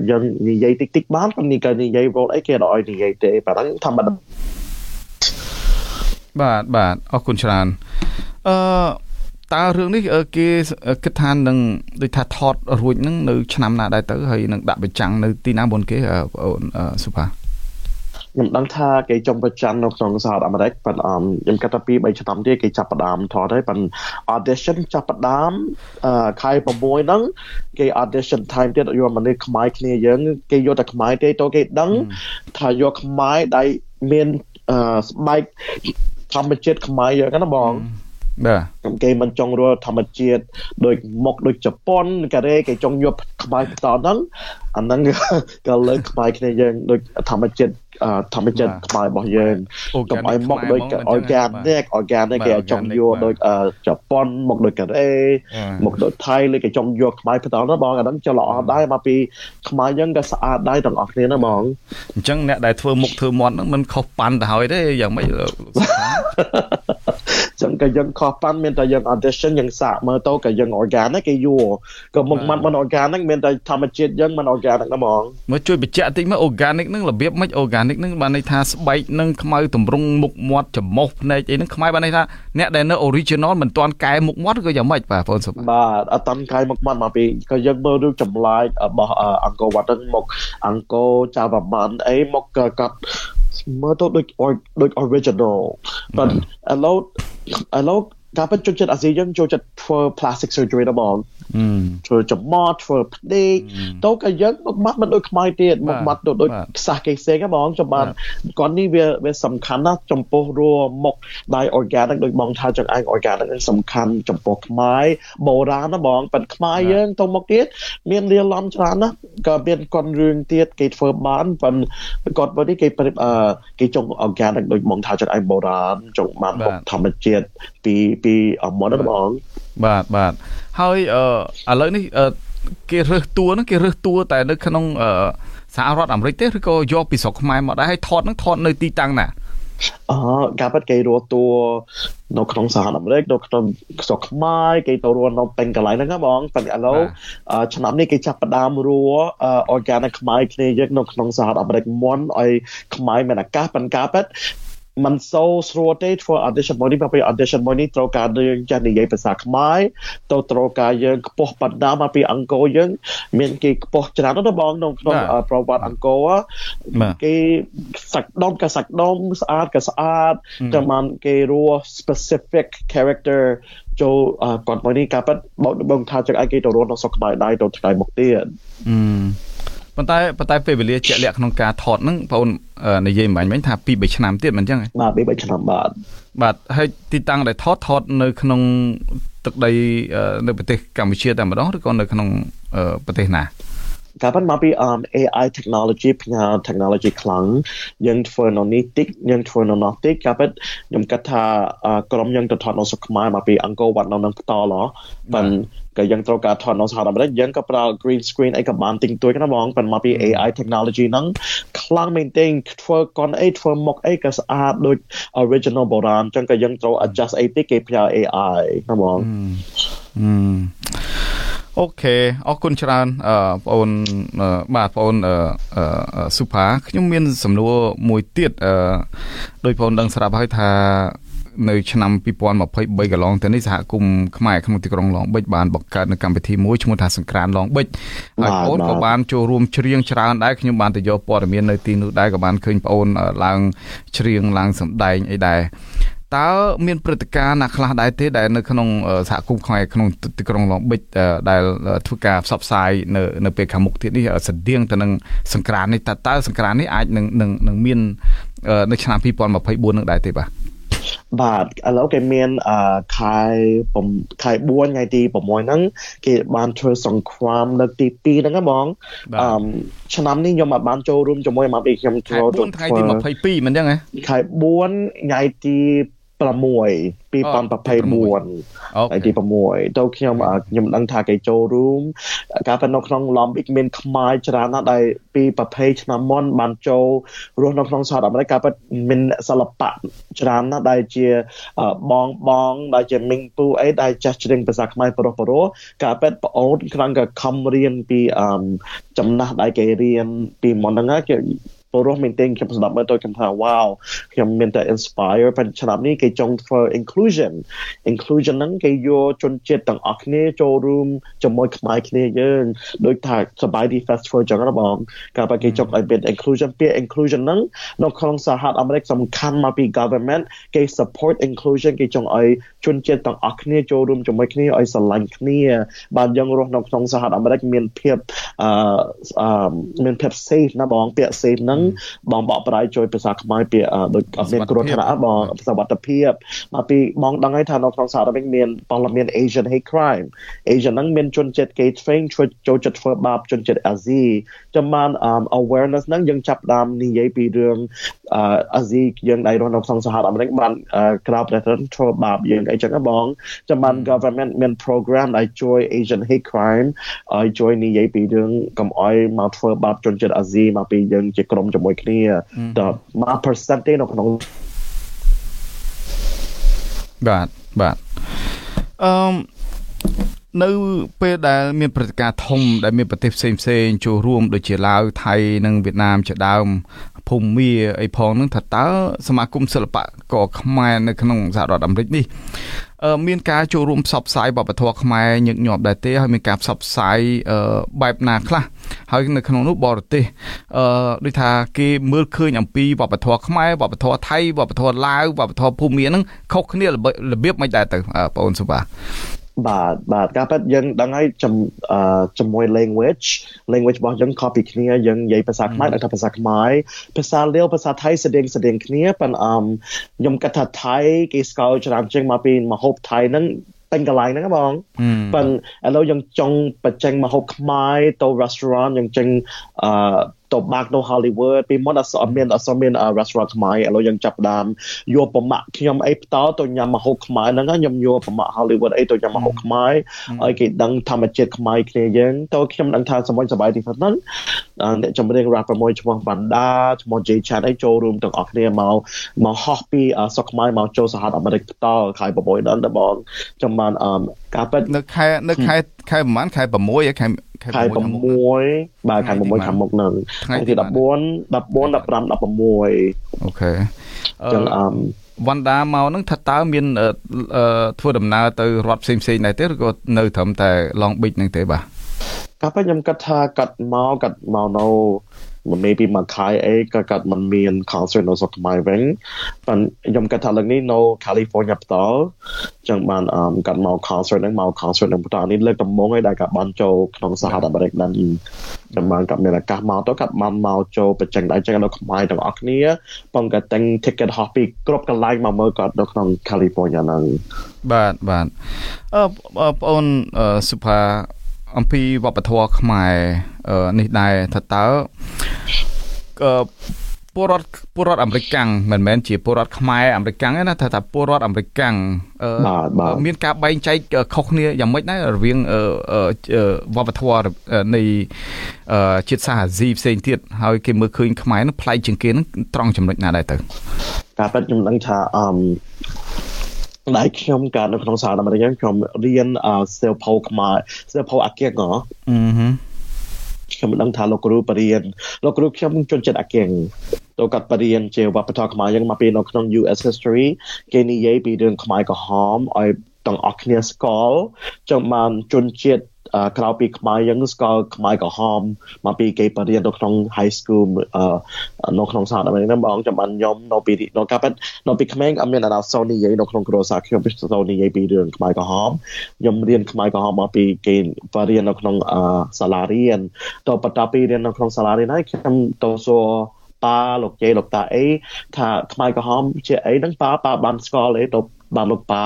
យើងនិយាយតិចតិចបានប៉ុន្តែក៏និយាយ role អីគេអត់ឲ្យនិយាយទេប៉ុន្តែធម្មតា បាទបាទអរគុណច្រើនអឺតើរឿងនេះគេគិតថានឹងដូចថាថតរួចនឹងនៅឆ្នាំណាដែរទៅហើយនឹងដាក់បញ្ចាំងនៅទីណាមុនគេបងអូនសុផាខ្ញុំដឹងថាគេចង់ប្រចាំនៅក្នុងសហរដ្ឋអាមេរិកប៉ុន្តែខ្ញុំគិតថា2 3ឆ្នាំទៀតគេចាប់ផ្ដើមថតហើយប៉ុន្តែ audition ចាប់ផ្ដើមខែ6ហ្នឹងគេ audition time ទៀតយកមនុស្សខ្មែរគ្នាយើងគេយកតែខ្មែរទេតើគេដឹងថាយកខ្មែរដែលមានស្បែក ធម្មជាតិខ្មែរយើងណាបង បាទគេមិនចង់រស់ធម្មជាតិដូចមុខដូចជប៉ុនកូរ៉េគេចង់យកក្បាច់បន្តហ្នឹងអាហ្នឹងក៏លើក្បាច់គ្នាយើងដូចធម្មជាតិធម្មជាតិខ្មែររបស់យើងកុំឲ្យមកដូច organic organic គេចង់យកដូចជប៉ុនមកដូចកូរ៉េមកដូចថៃលើគេចង់យកខ្មែរបន្តណាបងអាហ្នឹងចល្អដែរមកពីខ្មែរយើងក៏ស្អាតដែរទាំងអស់គ្នាណាបងអញ្ចឹងអ្នកដែលធ្វើមុខធ្វើមាត់ហ្នឹងមិនខុសប៉ាន់ទៅហើយទេយ៉ាងម៉េចចឹងក៏យើងខុសប៉ាន់មានតែយើង audition យើងសាកមើលទៅក៏យើង organic គេយួរក៏មុខមាត់មិន organic មានតែធម្មជាតិយើងមិន organic ណាហ្មងមើលជួយបញ្ជាក់តិចមើល organic ហ្នឹងរបៀបមិន organic ហ្នឹងបានន័យថាស្បែកនឹងខ្មៅតម្រង់មុខមាត់ច្រមុះភ្នែកអីហ្នឹងខ្មែរបានន័យថាអ្នកដែលនៅ original មិនទាន់កែមុខមាត់ក៏យ៉ាងម៉េចបាទបងសុបាទអត់ទាន់កែមុខមាត់មកពីក៏យើងមើលរឿងចម្លែករបស់អង្គរវត្តហ្នឹងមកអង្គរចៅប្រមាណអីមកក៏មើ លទៅដូចដូច original but ឥឡូវឥឡូវ ការពិតចូលចិត្តអាស៊ីយើងចូលចិត្តធ្វើ plastic surgery ដល់បងធ្វើចំមាត់ធ្វើភ្នែកទៅក៏យើងមុខមាត់មិនដូចខ្មែរទៀតមុខមាត់ដូចដូចខ្សះគេផ្សេងហ្មងចាំបានគាត់នេះវាវាសំខាន់ណាស់ចំពោះរัวមុខដៃ organic ដូចបងថាចឹងឯង organic សំខាន់ចំពោះខ្មែរបុរាណណាបងប៉ិនខ្មែរយើងទៅមុខទៀតមានរៀលឡំច្រើនណាស់ក៏មានកុនរឿងទៀតគេធ្វើបានប៉ិនគាត់មកនេះគេគេចង់ organic ដូចបងថាចឹងឯងបុរាណចង់បានមុខធម្មជាតិពីពីអមរបងបាទបាទហើយអឺឥឡូវនេះគេរើសតួហ្នឹងគេរើសតួតែនៅក្នុងសហរដ្ឋអាមេរិកទេឬក៏យកពីស្រុកខ្មែរមកដែរហើយថតហ្នឹងថតនៅទីតាំងណាអឺការពិតគេរស់តួនៅក្នុងសហរដ្ឋអាមេរិកនៅក្នុងស្រុកខ្មែរគេទៅរស់នៅពេញកន្លែងហ្នឹងណាបងតែឥឡូវឆ្នាំនេះគេចាប់ផ្ដើមរស់ organic ខ្មែរគ្នាយើងនៅក្នុងសហរដ្ឋអាមេរិកមុនឲ្យខ្មែរមានឱកាសប៉ុន្តែការពិត มันសូវស្រួលទេធ្វើ audition មួយនេះពេល audition មួយនេះត្រូវការយើងចេះនិយាយភាសាខ្មែរទៅត្រូវការយើងខ្ពស់បណ្ដាមកពីអង្គរយើងមានគេខ្ពស់ច្រើនណាស់បងក្នុងក្នុងប្រវត្តិអង្គរគេសាច់ដុំក៏សាច់ដុំស្អាតក៏ស្អាតតែបានគេរស់ specific character ចូលគាត់មួយនេះការប៉ັດបងថាចឹងឲ្យគេទៅរស់នៅស្រុកខ្មែរដែរទៅថ្ងៃមុខទៀតអឺ ប៉ុន្តែប៉ុន្តែពេលវេលាជាក់លាក់ក្នុងការថតហ្នឹងបងនិយាយមិញមិញថា2 3ឆ្នាំទៀតមិនអញ្ចឹងបាទ2 3ឆ្នាំបាទបាទហើយទីតាំងដែលថតថតនៅក្នុងទឹកដីនៅប្រទេសកម្ពុជាតែម្ដងឬក៏នៅក្នុងប្រទេសណា ការប៉ុន្មានពី AI technology ផ្ញើ technology ខ្លាំងយើងធ្វើនៅនេះតិចយើងធ្វើនៅនោះតិចការពិតខ្ញុំគិតថាក្រុមយើងទៅថតនៅស្រុកខ្មែរមកពីអង្គរវត្តនៅនឹងផ្ទាល់ហ៎ប៉ុន្តែក៏យើងត្រូវការថតនៅសហរដ្ឋអាមេរិកយើងក៏ប្រើ green screen អីក៏បានទិញទួយណាបងប៉ុន្តែមកពី AI technology ហ្នឹងខ្លាំងមែនទែនធ្វើកនអីធ្វើមុខអីក៏ស្អាតដូច original បុរាណអញ្ចឹងក៏យើងត្រូវ adjust អីតិចគេប្រើ AI ណាបងអូ ខេអរគុណច្រើនបងអូនបាទបងអូនស៊ូផាខ្ញុំមានសំណួរមួយទៀតដោយបងអូនដឹងស្រាប់ហើយថានៅឆ្នាំ2023កន្លងទៅនេះសហគមន៍ខ្មែរក្នុងទីក្រុងឡងបិចបានបង្កើតនៅកម្មវិធីមួយឈ្មោះថាសង្ក្រានឡងបិចហើយបងក៏បានចូលរួមច្រៀងច្រើនដែរខ្ញុំបានទៅយកព័ត៌មាននៅទីនោះដែរក៏បានឃើញបងអូនឡើងច្រៀងឡើងសម្ដែងអីដែរ តើមានព្រឹត្តិការណ៍ណាខ្លះដែរទេដែលនៅក្នុងសហគមន៍ខ្មែរក្នុងទីក្រុងឡងបិចដែលធ្វើការផ្សព្វផ្សាយនៅនៅពេលខាងមុខទៀតនេះស្តៀងទៅនឹងសង្ក្រាននេះតើតើសង្ក្រាននេះអាចនឹងនឹងមាននៅឆ្នាំ2024នឹងដែរទេបាទបាទឥឡូវគេមានអឺខែខែ4ថ្ងៃទី6ហ្នឹងគេបានធ្វើសង្គ្រាមលើកទី2ហ្នឹងបងអឺឆ្នាំនេះខ្ញុំអាចបានចូលរួមជាមួយមកពីខ្ញុំចូលទៅថ្ងៃទី22មិនអញ្ចឹងហ៎ខែ4ថ្ងៃទី 6 2024ហើយទី6ទៅខ្ញុំខ្ញុំដឹងថាគេចូលរួមការប៉ុន្តែនៅក្នុងឡំអ៊ីកមានខ្មែរច្រើនណាស់ដែលពីប្រភេទឆ្នាំមុនបានចូលរស់នៅក្នុងសហរដ្ឋអាមេរិកការពិតមានសិល្បៈច្រើនណាស់ដែលជាបងបងដែលជាមីងពូអីដែលចាស់ច្រៀងភាសាខ្មែរប្រុសប្រុសការពិតប្អូនខ្លាំងក៏ខំរៀនពីចំណាស់ដែលគេរៀនពីមុនហ្នឹងគេ ពលរដ្ឋមែនទែនខ្ញុំស្ដាប់មើលទៅខ្ញុំថា wow ខ្ញុំមានតែ inspire ប៉ុន្តែឆ្នាំនេះគេចង់ធ្វើ inclusion inclusion ហ្នឹងគេយកជនជាតិទាំងអស់គ្នាចូលរួមជាមួយខ្មែរគ្នាយើងដូចថាសបាយ die festival ចឹងណាបងកាលបើគេចង់ឲ្យមាន inclusion ពាក្យ inclusion ហ្នឹងនៅក្នុងសហរដ្ឋអាមេរិកសំខាន់មកពី government គេ support inclusion គេចង់ឲ្យជនជាតិទាំងអស់គ្នាចូលរួមជាមួយគ្នាឲ្យស្រឡាញ់គ្នាបានយើងរស់នៅក្នុងសហរដ្ឋអាមេរិកមានភាពអឺមានភាព safe ណាបងពាក្យ safe ហ្នឹងហ្នឹងបងបកប្រែជួយភាសាខ្មែរពាក្យដូចអត់មានគ្រោះថ្នាក់បងសវត្ថភាពមកពីបងដឹងហើយថានៅក្នុងសហរដ្ឋអាមេរិកមានព័ត៌មាន Asian hate crime Asian ហ្នឹងមានជនជាតិគេ train ជួយចូលចិត្តធ្វើបាបជនជាតិអាស៊ីចាំបាន awareness ហ្នឹងយើងចាប់ដើមនិយាយពីរឿងអាស៊ីយើងដែលរស់នៅក្នុងសហរដ្ឋអាមេរិកបានក្រៅប្រទេសធ្វើបាបយើងអីចឹងបងចាំបាន government មាន program ដែលជួយ Asian hate crime ឲ្យជួយនិយាយពីរឿងកុំអោយមកធ្វើបាបជនជាតិអាស៊ីមកពីយើងជាក្រុមជាមួយគ្នាដល់មក percent ទេនៅក្នុងបាទបាទអឺនៅពេលដែលមានព្រឹត្តិការណ៍ធំដែលមានប្រទេសផ្សេងផ្សេងចូលរួមដូចជាឡាវថៃនិងវៀតណាមជាដើមភូមាអីផងនឹងថាតើសមាគមសិល្បករខ្មែរនៅក្នុងសហរដ្ឋអាមេរិកនេះ មានការចូលរួមផ្សព្វផ្សាយវប្បធម៌ខ្មែរញឹកញាប់ដែរទេហើយមានការផ្សព្វផ្សាយបែបណាខ្លះហើយនៅក្នុងនោះបរទេសអឺដូចថាគេមើលឃើញអំពីវប្បធម៌ខ្មែរវប្បធម៌ថៃវប្បធម៌ឡាវវប្បធម៌ភូមាហ្នឹងខុសគ្នារបៀបមិនដែរទៅបងអូនសុបា បាទបាទការប៉ັດយើងដឹងហើយជាមួយ language language របស់យើង copy គ្នាយើងនិយាយភាសាខ្មែរដល់ថាភាសាខ្មែរភាសាលាវភាសាថៃស្តៀងស្តៀងគ្នាប៉ុន្តែខ្ញុំគិតថាថៃគេស្គាល់ច្រើនជាងមកពីមហូបថៃហ្នឹងពេញកន្លែងហ្នឹងបងប៉ុន្តែឥឡូវយើងចង់បញ្ចេញមកហូបខ្មែរទៅ restaurant យើងចេញអឺ ទៅបាក់នៅ Hollywood ពីមុនអត់មានអត់មាន restaurant ខ្មែរឥឡូវយើងចាប់ដើមយកប្រមាក់ខ្ញុំអីផ្តល់ទៅញ៉ាំម្ហូបខ្មែរហ្នឹងខ្ញុំយកប្រមាក់ Hollywood អីទៅញ៉ាំម្ហូបខ្មែរឲ្យគេដឹងធម្មជាតិខ្មែរគ្នាយើងទៅខ្ញុំដឹងថាសមុញសប្បាយទីហ្នឹងអ្នកចម្រៀង rapper មួយឈ្មោះ Banda ឈ្មោះ J Chat អីចូលរួមទាំងអស់គ្នាមកមកហោះពីសុកខ្មែរមកចូលសហរដ្ឋអាមេរិកផ្ទាល់ខែ6ដល់ដល់បងចាំបានការពិតនៅខែនៅខែខែប្រហែលខែ6ខែ ខែ6បាទខែ6ខាងមុខហ្នឹងថ្ងៃទី14 14 15 16អូខេចឹងអឺវ៉ាន់ដាមកហ្នឹងថាតើមានធ្វើដំណើរទៅរដ្ឋផ្សេងផ្សេងដែរទេឬក៏នៅត្រឹមតែ Long Beach ហ្នឹងទេបាទកាប់ខ្ញុំគិតថាកាត់មកកាត់មកនៅ maybe មកខែអីក៏គាត់មិនមាន concert នៅស្រុកខ្មែរវិញប៉ុន្តែខ្ញុំគិតថាលើកនេះនៅ California ផ្ទាល់ចឹងបានគាត់មក concert ហ្នឹងមក concert ហ្នឹងផ្ទាល់នេះលើកដំបូងឯងដែលគាត់បានចូលក្នុងសហរដ្ឋអាមេរិកហ្នឹងចឹងបានគាត់មានឱកាសមកទៅគាត់បានមកចូលបញ្ចេញដែរចឹងនៅខ្មែរទាំងអស់គ្នាប៉ុន្តែគាត់ទិញ ticket ហោះពីគ្រប់កន្លែងមកមើលគាត់នៅក្នុង California ហ្នឹងបាទបាទអឺបងប្អូនសុផា អំពីវប្បធម៌ខ្មែរនេះដែរថាតើពលរដ្ឋពលរដ្ឋអាមេរិកាំងមិនមែនជាពលរដ្ឋខ្មែរអាមេរិកាំងទេណាថាថាពលរដ្ឋអាមេរិកាំងមានការបែងចែកខុសគ្នាយ៉ាងម៉េចដែររវាងវប្បធម៌នៃជាតិសាសន៍អាស៊ីផ្សេងទៀតហើយគេមើលឃើញខ្មែរនឹងប្លែកជាងគេនឹងត្រង់ចំណុចណាដែរទៅការពិតខ្ញុំដឹងថាអឺ ដែលខ្ញុំកើតនៅក្នុងសហរដ្ឋអាមេរិកខ្ញុំរៀនសៀវភៅខ្មែរសៀវភៅអាគៀងហ៎អឺខ្ញុំដឹងថាលោកគ្រូបរៀនលោកគ្រូខ្ញុំជនជាតិអាគៀងទៅកាត់បរៀនជាវប្បធម៌ខ្មែរយើងមកពីនៅក្នុង US history គេនិយាយពីរឿងខ្មែរក្រហមឲ្យទាំងអស់គ្នាស្គាល់ចឹងបានជនជាតិ ក្រៅពីខ្មែរយើងស្គាល់ខ្មែរក្រហមមកពីគេបរៀននៅក្នុង high school នៅក្នុងសហរដ្ឋអាមេរិកហ្នឹងបងចាំបានខ្ញុំនៅពីនៅកាប់នៅពីក្មេងអត់មានអាណាសូនីនិយាយនៅក្នុងគ្រួសារខ្ញុំសូនីនិយាយពីរឿងខ្មែរក្រហមខ្ញុំរៀនខ្មែរក្រហមមកពីគេបរៀននៅក្នុងសាលារៀនទៅបន្ទាប់ពីរៀននៅក្នុងសាលារៀនហើយខ្ញុំទៅសួរប៉ាលោកជ័យលោកតាអីថាខ្មែរក្រហមជាអីហ្នឹងប៉ាប៉ាបានស្គាល់អីទៅ បានលោកប៉ា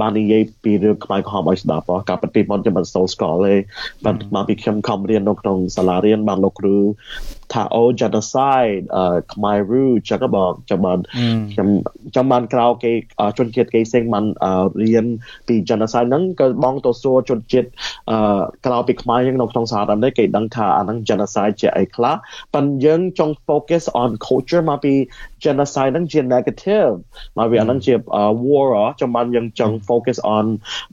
បាននិយាយពីរឿងខ្មែរក្រហមឲ្យស្ដាប់ការប្រតិបត្តិខ្ញុំមិនសូវស្គាល់ទេបានមកពីខ្ញុំខំរៀននៅក្នុងសាលារៀនបានលោកគ្រូថាអូ genocide អឺខ្មែររូចឹងបងចាំបានខ្ញុំចាំបានក្រៅគេជនជាតិគេផ្សេងបានរៀនពី genocide ហ្នឹងក៏បងទៅសួរជនជាតិអឺក្រៅពីខ្មែរយើងនៅក្នុងសហរដ្ឋអាមេរិកគេដឹងថាអាហ្នឹង genocide ជាអីខ្លះប៉ុន្តែយើងចង់ focus on culture មកពី genocide ហ្នឹងជា negative មកវាអាហ្នឹងជា war ចាំបានយើងចង់ focus on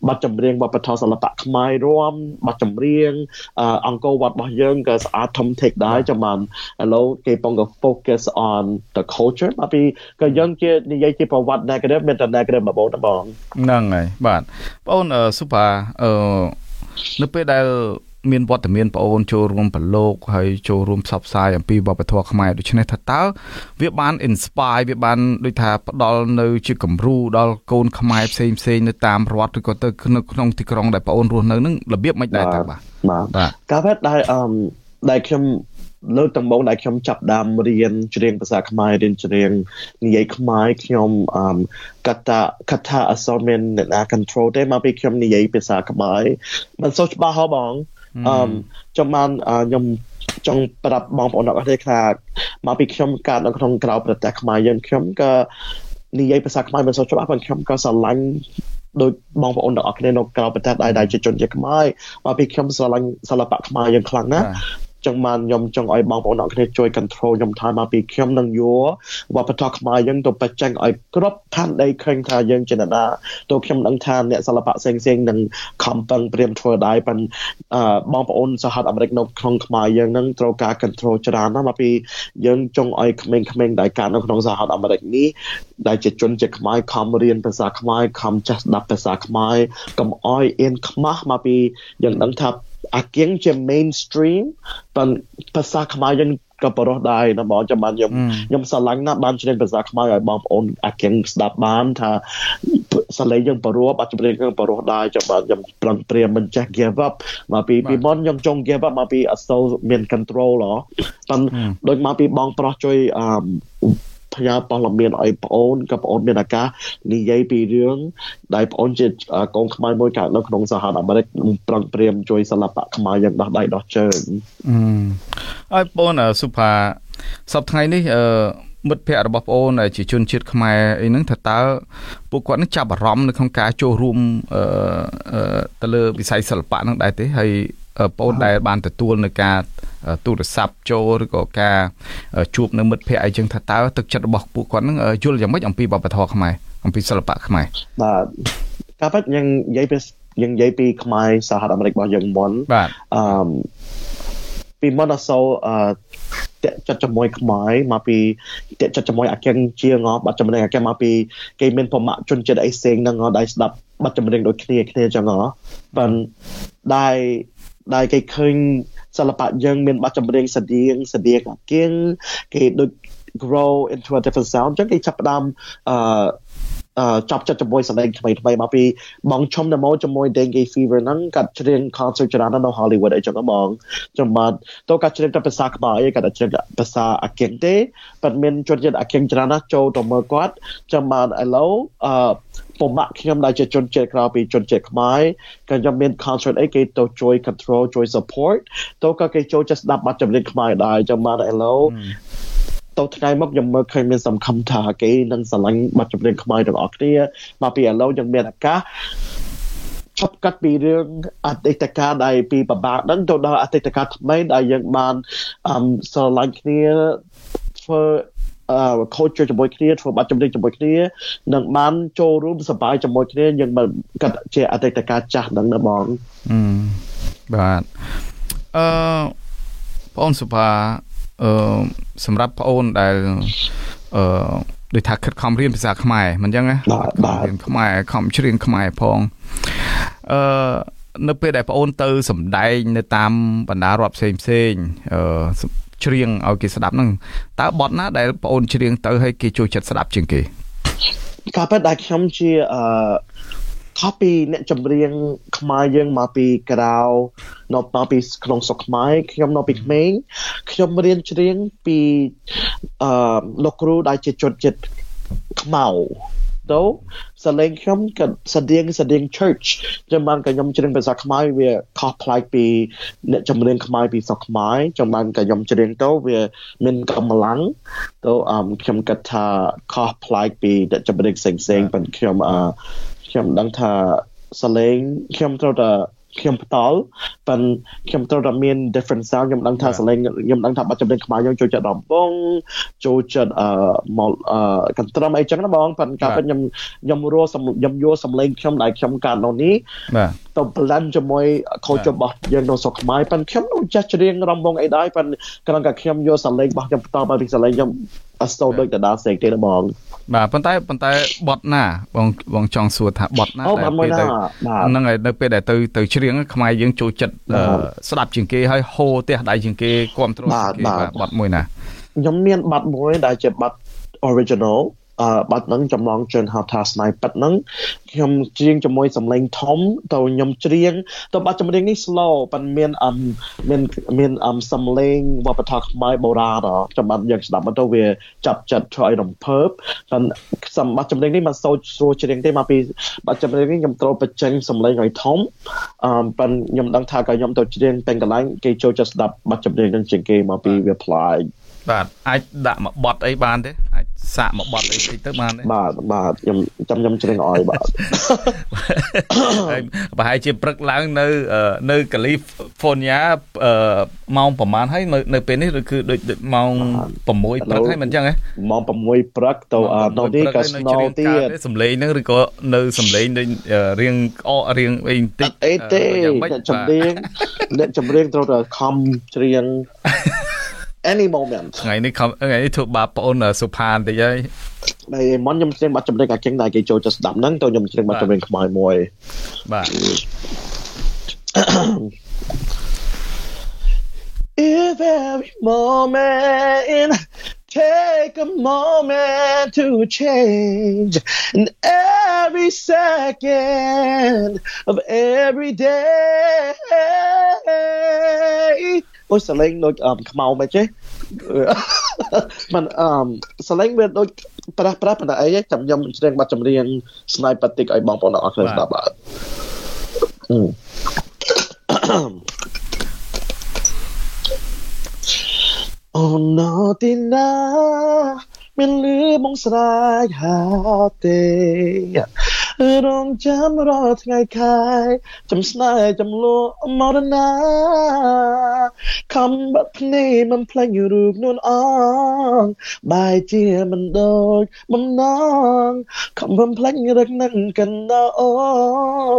បទចម្រៀងវប្បធម៌សិល្បៈខ្មែររួមបទចម្រៀងអង្គរវត្តរបស់យើងក៏ស្អាតធំធេកដែរចាំបានឥឡូវគេពងក៏ focus on the culture មកពីក៏យើងជានិយាយជាប្រវត្តិ negative មានតែ negative មកបងបងហ្នឹងហើយបាទបងអូន super អឺនៅពេលដែលមានវត្តមានបងអូនចូលរួមប្រឡូកហើយចូលរួមផ្សព្វផ្សាយអំពីវប្បធម៌ខ្មែរដូច្នេះថាតើវាបាន inspire វាបានដូចថាផ្ដល់នៅជាគំរូដល់កូនខ្មែរផ្សេងផ្សេងនៅតាមរដ្ឋឬក៏ទៅនៅក្នុងទីក្រុងដែលបងអូនរស់នៅនឹងរបៀបមិនដែរតើបាទបាទការពិតដែលអឺដែលខ្ញុំ លើកដំបូងដែលខ្ញុំចាប់ដើមរៀនច្រៀងភាសាខ្មែររៀនច្រៀងនិយាយខ្មែរខ្ញុំអឺកតាកតាអសរមានអ្នកណា control ទេមកពីខ្ញុំនិយាយភាសាខ្មែរមិនសូវច្បាស់ហ៎បងអឺចាំបានខ្ញុំចង់ប្រាប់បងប្អូនអរគុណថាមកពីខ្ញុំកើតនៅក្នុងក្រៅប្រទេសខ្មែរយើងខ្ញុំក៏និយាយភាសាខ្មែរមិនសូវច្បាស់ប៉ុន្តែខ្ញុំក៏ស្រឡាញ់ដោយបងប្អូនទាំងអស់គ្នានៅក្រៅប្រទេសដែរដែលជាជនជាតិខ្មែរមកពីខ្ញុំស្រឡាញ់សិល្បៈខ្មែរយើងខ្លាំងណាស់ ចឹងបានខ្ញុំចង់ឲ្យបងប្អូនអ្នកគ្នាជួយ control ខ្ញុំថាមកពីខ្ញុំនឹងយកវប្បធម៌ខ្មែរយើងទៅបច្ចេកឲ្យគ្រប់ឋានដីឃើញថាយើងជាណាទៅខ្ញុំដឹងថាអ្នកសិល្បៈផ្សេងផ្សេងនឹងខំប្រឹងព្រៀមធ្វើដែរប៉ុន្តែបងប្អូនសហរដ្ឋអាមេរិកនៅក្នុងខ្មែរយើងនឹងត្រូវការ control ច្រើនណាស់មកពីយើងចង់ឲ្យក្មេងៗដែលកើតនៅក្នុងសហរដ្ឋអាមេរិកនេះដែលជាជនជាតិខ្មែរខំរៀនភាសាខ្មែរខំចេះស្ដាប់ភាសាខ្មែរកុំអោយអៀនខ្មាស់មកពីយើងដឹងថា អាគៀងជា mainstream ប៉ុន្តែភាសាខ្មែរយើងក៏បរោះដែរណាបងចាំបានខ្ញុំខ្ញុំស្រឡាញ់ណាស់បានច្រៀងភាសាខ្មែរឲ្យបងប្អូនអាគៀងស្ដាប់បានថាសលេងយើងបរោះបាត់ចម្រៀងយើងបរោះដែរចាំបានខ្ញុំប្រឹងព្រាមមិនចេះ give up មកពីពីមុនខ្ញុំចង់ give up មកពីអសូវមាន control ហ៎ប៉ុន្តែដូចមកពីបងប្រុសជួយអឺ ផ្ញើព័ត៌មានឲ្យប្អូនក៏ប្អូនមានឱកាសនិយាយពីរឿងដែលប្អូនជាកូនខ្មែរមួយកើតនៅក្នុងសហរដ្ឋអាមេរិកប្រឹងព្រាមជួយសិល្បៈខ្មែរយ៉ាងដោះដៃដោះជើងអឺឲ្យបងសុផាសប្តាហ៍នេះអឺមិត្តភ័ក្តិរបស់ប្អូនជាជនជាតិខ្មែរអីហ្នឹងថាតើពួកគាត់នឹងចាប់អារម្មណ៍នៅក្នុងការចូលរួមអឺទៅលើវិស័យសិល្បៈហ្នឹងដែរទេហើយ បងដែលបានទទួលនៅការទូរស័ព្ទចូលឬក៏ការជួបនៅមិត្តភ័ក្តិអីចឹងថាតើទឹកចិត្តរបស់ពួកគាត់នឹងយល់យ៉ាងម៉េចអំពីវប្បធម៌ខ្មែរអំពីសិល្បៈខ្មែរបាទការពិតយើងនិយាយពីយើងនិយាយពីខ្មែរសហរដ្ឋអាមេរិករបស់យើងមុនបាទអឺពីមុនអសូអឺតាក់ចិត្តជាមួយខ្មែរមកពីតាក់ចិត្តជាមួយអាកាំងជាងបាត់ចំណេះអាកាំងមកពីគេមានប្រមាក់ជនជាតិអីផ្សេងហ្នឹងដែលស្ដាប់បាត់ចម្រៀងដូចគ្នាគ្នាចឹងហ៎ប៉ុន្តែ ដែលដែលគេឃើញសិល្បៈយើងមានបទចម្រៀងស្តៀងស្តៀងអាគៀងគេដូច grow into a different sound ចឹងគេចាប់ផ្ដើមអឺអឺ ចាប់ចិត្តជាមួយសម្លេងថ្មីថ្មីមកពីបងឈុំ demo ជាមួយ Dengue Fever ហ្នឹងកាត់ច្រៀង concert ច្រើននៅ Hollywood អីចឹងបងចាំបាត់ទៅកាត់ច្រៀងតែភាសាខ្មែរអីកាត់ច្រៀងភាសាអាគិងទេប៉ុន្តែមានជនជាតិអាគិងច្រើនណាស់ចូលទៅមើលគាត់ចាំបាត់ឥឡូវអឺពុំបាក់ខ្ញុំដែលជាជនជាតិក្រៅពីជនជាតិខ្មែរក៏ខ្ញុំមាន concert អីគេទៅជួយ control ជួយ support ទៅក៏គេចូលចិត្តស្ដាប់បទចម្រៀងខ្មែរដែរចាំបាត់ឥឡូវ ទៅថ្ងៃមកខ្ញុំមើលឃើញមានសំខំថាគេនឹងស្រឡាញ់បទចម្រៀងខ្មែរទាំងអស់គ្នាមកពីឥឡូវយើងមានឱកាសឈប់កាត់ពីរឿងអតីតកាលដែលពីបបាក់ហ្នឹងទៅដល់អតីតកាលថ្មីដែលយើងបានអឺស្រឡាញ់គ្នាធ្វើអឺខូចជាមួយគ្នាធ្វើបាត់ចម្រៀងជាមួយគ្នានឹងបានចូលរួមសប្បាយជាមួយគ្នាយើងមិនកាត់ជាអតីតកាលចាស់ហ្នឹងណាបងបាទអឺបងសុផា អឺសម្រាប់ប្អូនដែលអឺដូចថាខិតខំរៀនភាសាខ្មែរមិនអញ្ចឹងណារៀនខ្មែរខំច្រៀងខ្មែរផងអឺនៅពេលដែលប្អូនទៅសម្ដែងនៅតាមបណ្ដារដ្ឋផ្សេងផ្សេងអឺច្រៀងឲ្យគេស្ដាប់ហ្នឹងតើបទណាដែលប្អូនច្រៀងទៅឲ្យគេចូលចិត្តស្ដាប់ជាងគេការពិតដែលខ្ញុំជាអឺ copy អ្នកចម្រៀងខ្មែរយើងមកពីក្រៅនៅមកពីក្នុងស្រុកខ្មែរខ្ញុំនៅពីក្មេងខ្ញុំរៀនច្រៀងពីអឺលោកគ្រូដែលជាជនជាតិខ្មៅទៅសលេងខ្ញុំក៏ស្តៀងស្តៀង church ចឹងបានក៏ខ្ញុំច្រៀងភាសាខ្មែរវាខុសប្លែកពីអ្នកចម្រៀងខ្មែរពីស្រុកខ្មែរចឹងបានក៏ខ្ញុំច្រៀងទៅវាមានកម្លាំងទៅអឺខ្ញុំគិតថាខុសប្លែកពីអ្នកចម្រៀងផ្សេងផ្សេងប៉ុន្តែខ្ញុំអឺ ខ្ញុំដឹងថាសលេងខ្ញុំត្រូវតែខ្ញុំផ្ដាល់ប៉ុន្តែខ្ញុំត្រូវតែមាន different sound ខ្ញុំដឹងថាសលេងខ្ញុំដឹងថាបទចម្រៀងខ្មែរយើងចូលចិត្តដំបងចូលចិត្តអឺមកអឺកន្ទ្រឹមអីចឹងណាបងប៉ុន្តែការពិតខ្ញុំខ្ញុំរស់ខ្ញុំយកសំឡេងខ្ញុំដែលខ្ញុំកាត់នៅនេះបាទទៅ blend ជាមួយខូចរបស់យើងនៅស្រុកខ្មែរប៉ុន្តែខ្ញុំមិនចេះច្រៀងរំបងអីដែរប៉ុន្តែគ្រាន់តែខ្ញុំយកសំឡេងរបស់ខ្ញុំបន្តមកពីសំឡេងខ្ញុំ អត់ស្ទោដូចដដាផ្សេងទេណាបងបាទប៉ុន្តែប៉ុន្តែបត់ណាបងបងចង់សួរថាបត់ណាដែលពេលទៅហ្នឹងហើយនៅពេលដែលទៅទៅច្រៀងខ្មែរយើងចូលចិត្តស្ដាប់ជាងគេហើយហូរផ្ទះដៃជាងគេគ្រប់គ្រងជាងគេបាទបត់មួយណាខ្ញុំមានបត់មួយដែលជាបត់ original អឺ បាត់ហ្នឹងចម្លងជឿនហៅថាស្នៃប៉ិតហ្នឹងខ្ញុំច្រៀងជាមួយសំឡេងធំទៅខ្ញុំច្រៀងទៅបាត់ចម្រៀងនេះ slow ប៉ុន្តែមានអឹមមានមានអឹមសំឡេងវប្បធម៌ខ្មែរបុរាណចាំបាត់យើងស្ដាប់មកទៅវាចាប់ចិត្តធ្វើឲ្យរំភើបប៉ុន្តែសម្បត្តិចម្រៀងនេះមកសូចស្រួលច្រៀងទេមកពីបាត់ចម្រៀងនេះខ្ញុំត្រូវបញ្ចេញសំឡេងឲ្យធំអឺប៉ុន្តែខ្ញុំដឹងថាក៏ខ្ញុំទៅច្រៀងទាំងកន្លែងគេចូលចិត្តស្ដាប់បាត់ចម្រៀងនឹងជាងគេមកពីវាប្លែក បាទអាចដាក់មកបត់អីបានទេអាចសាកមកបត់អីតិចទៅបានទេបាទបាទខ្ញុំចាំខ្ញុំច្រៀងឲ្យបាទប្រហែលជាព្រឹកឡើងនៅនៅកាលីហ្វ័រញ៉ាម៉ោងប្រហែលហើយនៅនៅពេលនេះឬគឺដូចម៉ោង6ព្រឹកហើយមិនអញ្ចឹងហ៎ម៉ោង6ព្រឹកទៅនៅនេះក៏ស្នូទៀតសំឡេងហ្នឹងឬក៏នៅសំឡេងដូចរៀងក្អករៀងអីបន្តិចអីទេចម្រៀងអ្នកចម្រៀងត្រូវតែខំច្រៀង any moment ថ្ងៃនេះថ្ងៃនេះធ្វើបាបប្អូនសុផានតិចហើយហើយមុនខ្ញុំច្រៀងបាត់ចម្រៀងអាគងដែលគេចូលចិត្តស្ដាប់ហ្នឹងទៅខ្ញុំច្រៀងបាត់ចម្រៀងខ្មៅមួយបាទ If every moment take a moment to change and every second of every day អូសលេងដូចខ្មៅមិនចេះมันអឺសលេងវាដូចប្រាស់ប្រាស់ប៉ុន្តែអីចាំខ្ញុំច្រៀងបាត់ចម្រៀងស្នៃប៉ាតិកឲ្យបងប្អូនអរគ្នាស្ដាប់បាទអូណូទីណាមានលឺបងស្រាយហាទេ រងចាំរាល់ថ្ងៃខែចំស្នេហ៍ចំលក់មរណាខំបាត់ភ្នែកមិនផ្លេចរូបនួនអងបែជាមិនដូចបំណងខំបំផ្លេចរឹកនឹងកណ្ដោអូ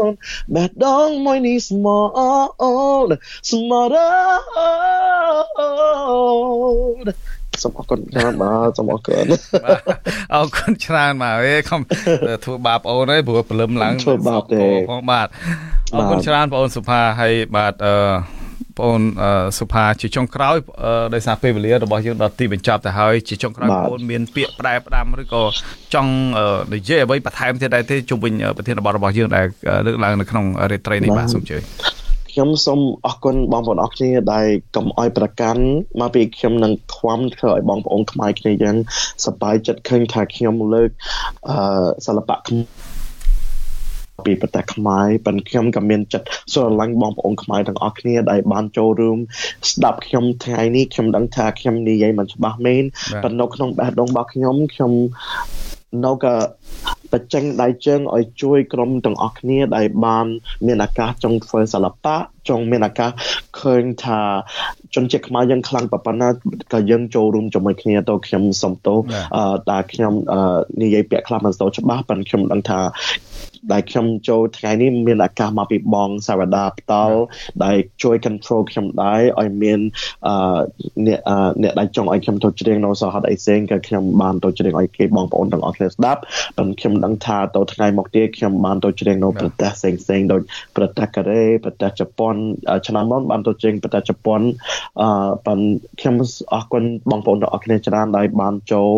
នបេះដូងមួយនេះស្មោអូនស្មោរអូន សូមអរគុណច្រើនបាទសូមអរគុណអរគុណច្រើនបាទអេខំធ្វើបាបអូនហើយព្រោះព្រលឹមឡើងធ្វើបាបទេផងបាទអរគុណច្រើនបងអូនសុផាហើយបាទអឺបងអូនសុផាជាចុងក្រោយដោយសារពេលវេលារបស់យើងដល់ទីបញ្ចប់ទៅហើយជាចុងក្រោយបងអូនមានពាក្យផ្ដែផ្ដាំឬក៏ចង់និយាយអ្វីបន្ថែមទៀតដែរទេជុំវិញប្រធានបទរបស់យើងដែលលើកឡើងនៅក្នុងរេត្រីនេះបាទសូមជឿ ខ្ញុំសូមអរគុណបងប្អូនអរគ្នាដែលកុំអោយប្រកាន់មកពីខ្ញុំនឹងខ្វាំធ្វើឲ្យបងប្អូនខ្មែរគ្នាយ៉ាងសប្បាយចិត្តឃើញថាខ្ញុំលើកអឺសិល្បៈពីប្រទេសខ្មែរប៉ុន្តែខ្ញុំក៏មានចិត្តស្រឡាញ់បងប្អូនខ្មែរទាំងអស់គ្នាដែលបានចូលរួមស្ដាប់ខ្ញុំថ្ងៃនេះខ្ញុំដឹងថាខ្ញុំនិយាយមិនច្បាស់មែនប៉ុន្តែនៅក្នុងបេះដូងរបស់ខ្ញុំខ្ញុំ នៅក៏បញ្ចេញដៃជើងឲ្យជួយក្រុមទាំងអស់គ្នាដែលបាន មានឱកាសចង់ធ្វើសិល្បៈចង់មានឱកាសឃើញថាជនជាតិខ្មែរយើងខ្លាំងប៉ុណ្ណាក៏យើងចូលរួមជាមួយគ្នាទៅខ្ញុំសុំទោសតែខ្ញុំនិយាយពាក្យខ្លះមិនសូវច្បាស់ប៉ុន្តែខ្ញុំដឹងថា ដែលខ្ញុំចូលថ្ងៃនេះមានឱកាសមកពីបងសាវតាផ្ទាល់ដែលជួយ control ខ្ញុំដែរឲ្យមានអឺអ្នកអ្នកដែលចង់ឲ្យខ្ញុំទៅច្រៀងនៅសហរដ្ឋអេសេងក៏ខ្ញុំបានទៅច្រៀងឲ្យគេបងប្អូនទាំងអស់គ្នាស្ដាប់ប៉ុន្តែខ្ញុំដឹងថាទៅថ្ងៃមកទៀតខ្ញុំបានទៅច្រៀងនៅប្រទេសផ្សេងផ្សេងដូចប្រទេសកូរ៉េប្រទេសជប៉ុនឆ្នាំមុនបានទៅច្រៀងប្រទេសជប៉ុនអឺប៉ុន្តែខ្ញុំអរគុណបងប្អូនទាំងអស់គ្នាច្រើនដែលបានចូល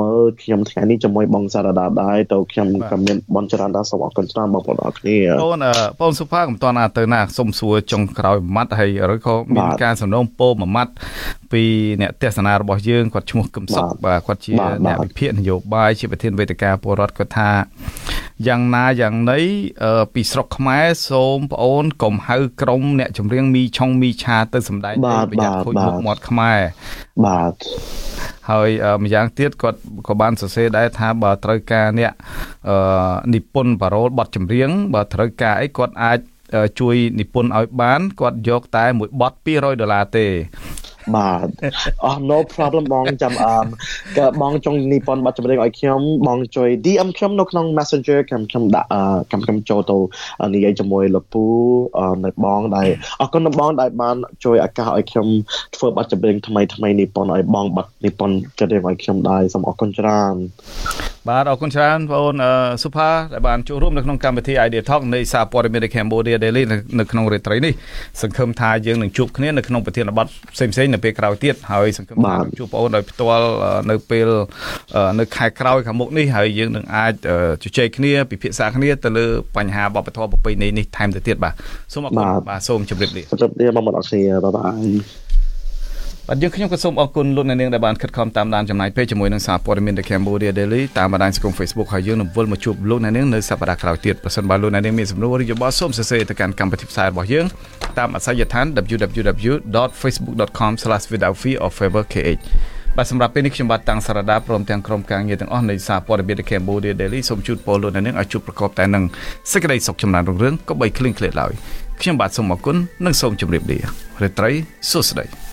មើលខ្ញុំថ្ងៃនេះជាមួយបងសារដាដែរទៅខ្ញុំក៏មានបងច្រើនដែរសូមអរគុណច្រើនបងប្អូនអរគ្នាបងបងសុផាកុំតណាទៅណាសុំសួរចុងក្រោយមួយម៉ាត់ហើយឬក៏មានការសំណូមពរមួយម៉ាត់ពីអ្នកទេសនារបស់យើងគាត់ឈ្មោះកឹមសុខបាទគាត់ជាអ្នកវិភាគនយោបាយជាប្រធានវេទិកាពលរដ្ឋគាត់ថា យ៉ាងណាយ៉ាងណីពីស្រុកខ្មែរសូមប្អូនកុំហៅក្រុមអ្នកចម្រៀងមីឆុងមីឆាទៅសម្ដែងប្រយ័ត្នខូចមុខមាត់ខ្មែរបាទហើយម្យ៉ាងទៀតគាត់ក៏បានសរសេរដែរថាបើត្រូវការអ្នកនិពន្ធបារ៉ូលបទចម្រៀងបើត្រូវការអីគាត់អាចជួយនិពន្ធឲ្យបានគាត់យកតែមួយបទ200ដុល្លារទេ បាទអស់ no problem បងចាំអមក៏បងចង់និពន្ធបទចម្រៀងឲ្យខ្ញុំបងជួយ DM ខ្ញុំនៅក្នុង Messenger ខ្ញុំខ្ញុំដាក់ខ្ញុំខ្ញុំចូលទៅនិយាយជាមួយលោកពូនៅបងដែលអរគុណដល់បងដែលបានជួយឱកាសឲ្យខ្ញុំធ្វើបទចម្រៀងថ្មីថ្មីនិពន្ធឲ្យបងបទនិពន្ធចម្រៀងឲ្យខ្ញុំដែរសូមអរគុណច្រើនបាទអរគុណច្រើនបងប្អូនសុផាដែលបានចូលរួមនៅក្នុងកម្មវិធី Idea Talk នៃសារព័ត៌មាន Cambodia Daily នៅក្នុងរាត្រីនេះសង្ឃឹមថាយើងនឹងជួបគ្នានៅក្នុងប្រធានបទផ្សេងៗនៅពេលក្រោយទៀតហើយសង្ឃឹមថាជួបបងប្អូនដោយផ្ទាល់នៅពេលនៅខែក្រោយខាងមុខនេះហើយយើងនឹងអាចជជែកគ្នាពិភាក្សាគ្នាទៅលើបញ្ហាបបធម៌ប្រពៃណីនេះថែមទៅទៀតបាទសូមអរគុណបាទសូមជម្រាបលាជម្រាបលាបងប្អូនអរគ្នាបាយបាយ បាទយើងខ្ញុំក៏សូមអរគុណលោកអ្នកនាងដែលបានខិតខំតាមដានចំណាយពេលជាមួយនឹងសារព័ត៌មាន The Cambodia Daily តាមបណ្ដាញសង្គម Facebook ហើយយើងនឹងវិលមកជួបលោកអ្នកនាងនៅសប្តាហ៍ក្រោយទៀតប្រសិនបើលោកអ្នកនាងមានសំណួរឬយោបល់សូមសរសេរទៅកាន់កម្មវិធីផ្សាយរបស់យើងតាមអាសយដ្ឋាន www.facebook.com/withoutfearorfavorkh បាទសម្រាប់ពេលនេះខ្ញុំបាទតាំងសារ៉ាដាព្រមទាំងក្រុមការងារទាំងអស់នៃសារព័ត៌មាន The Cambodia Daily សូមជូនពរលោកអ្នកនាងឲ្យជួបប្រកបតែនឹងសេចក្តីសុខចម្រើនរុងរឿងកុំបីឃ្លៀងឃ្លាតឡើយខ្ញុំបាទសូមអរគុណនិងសូមជម្រាបលារាត្រីសួស្តី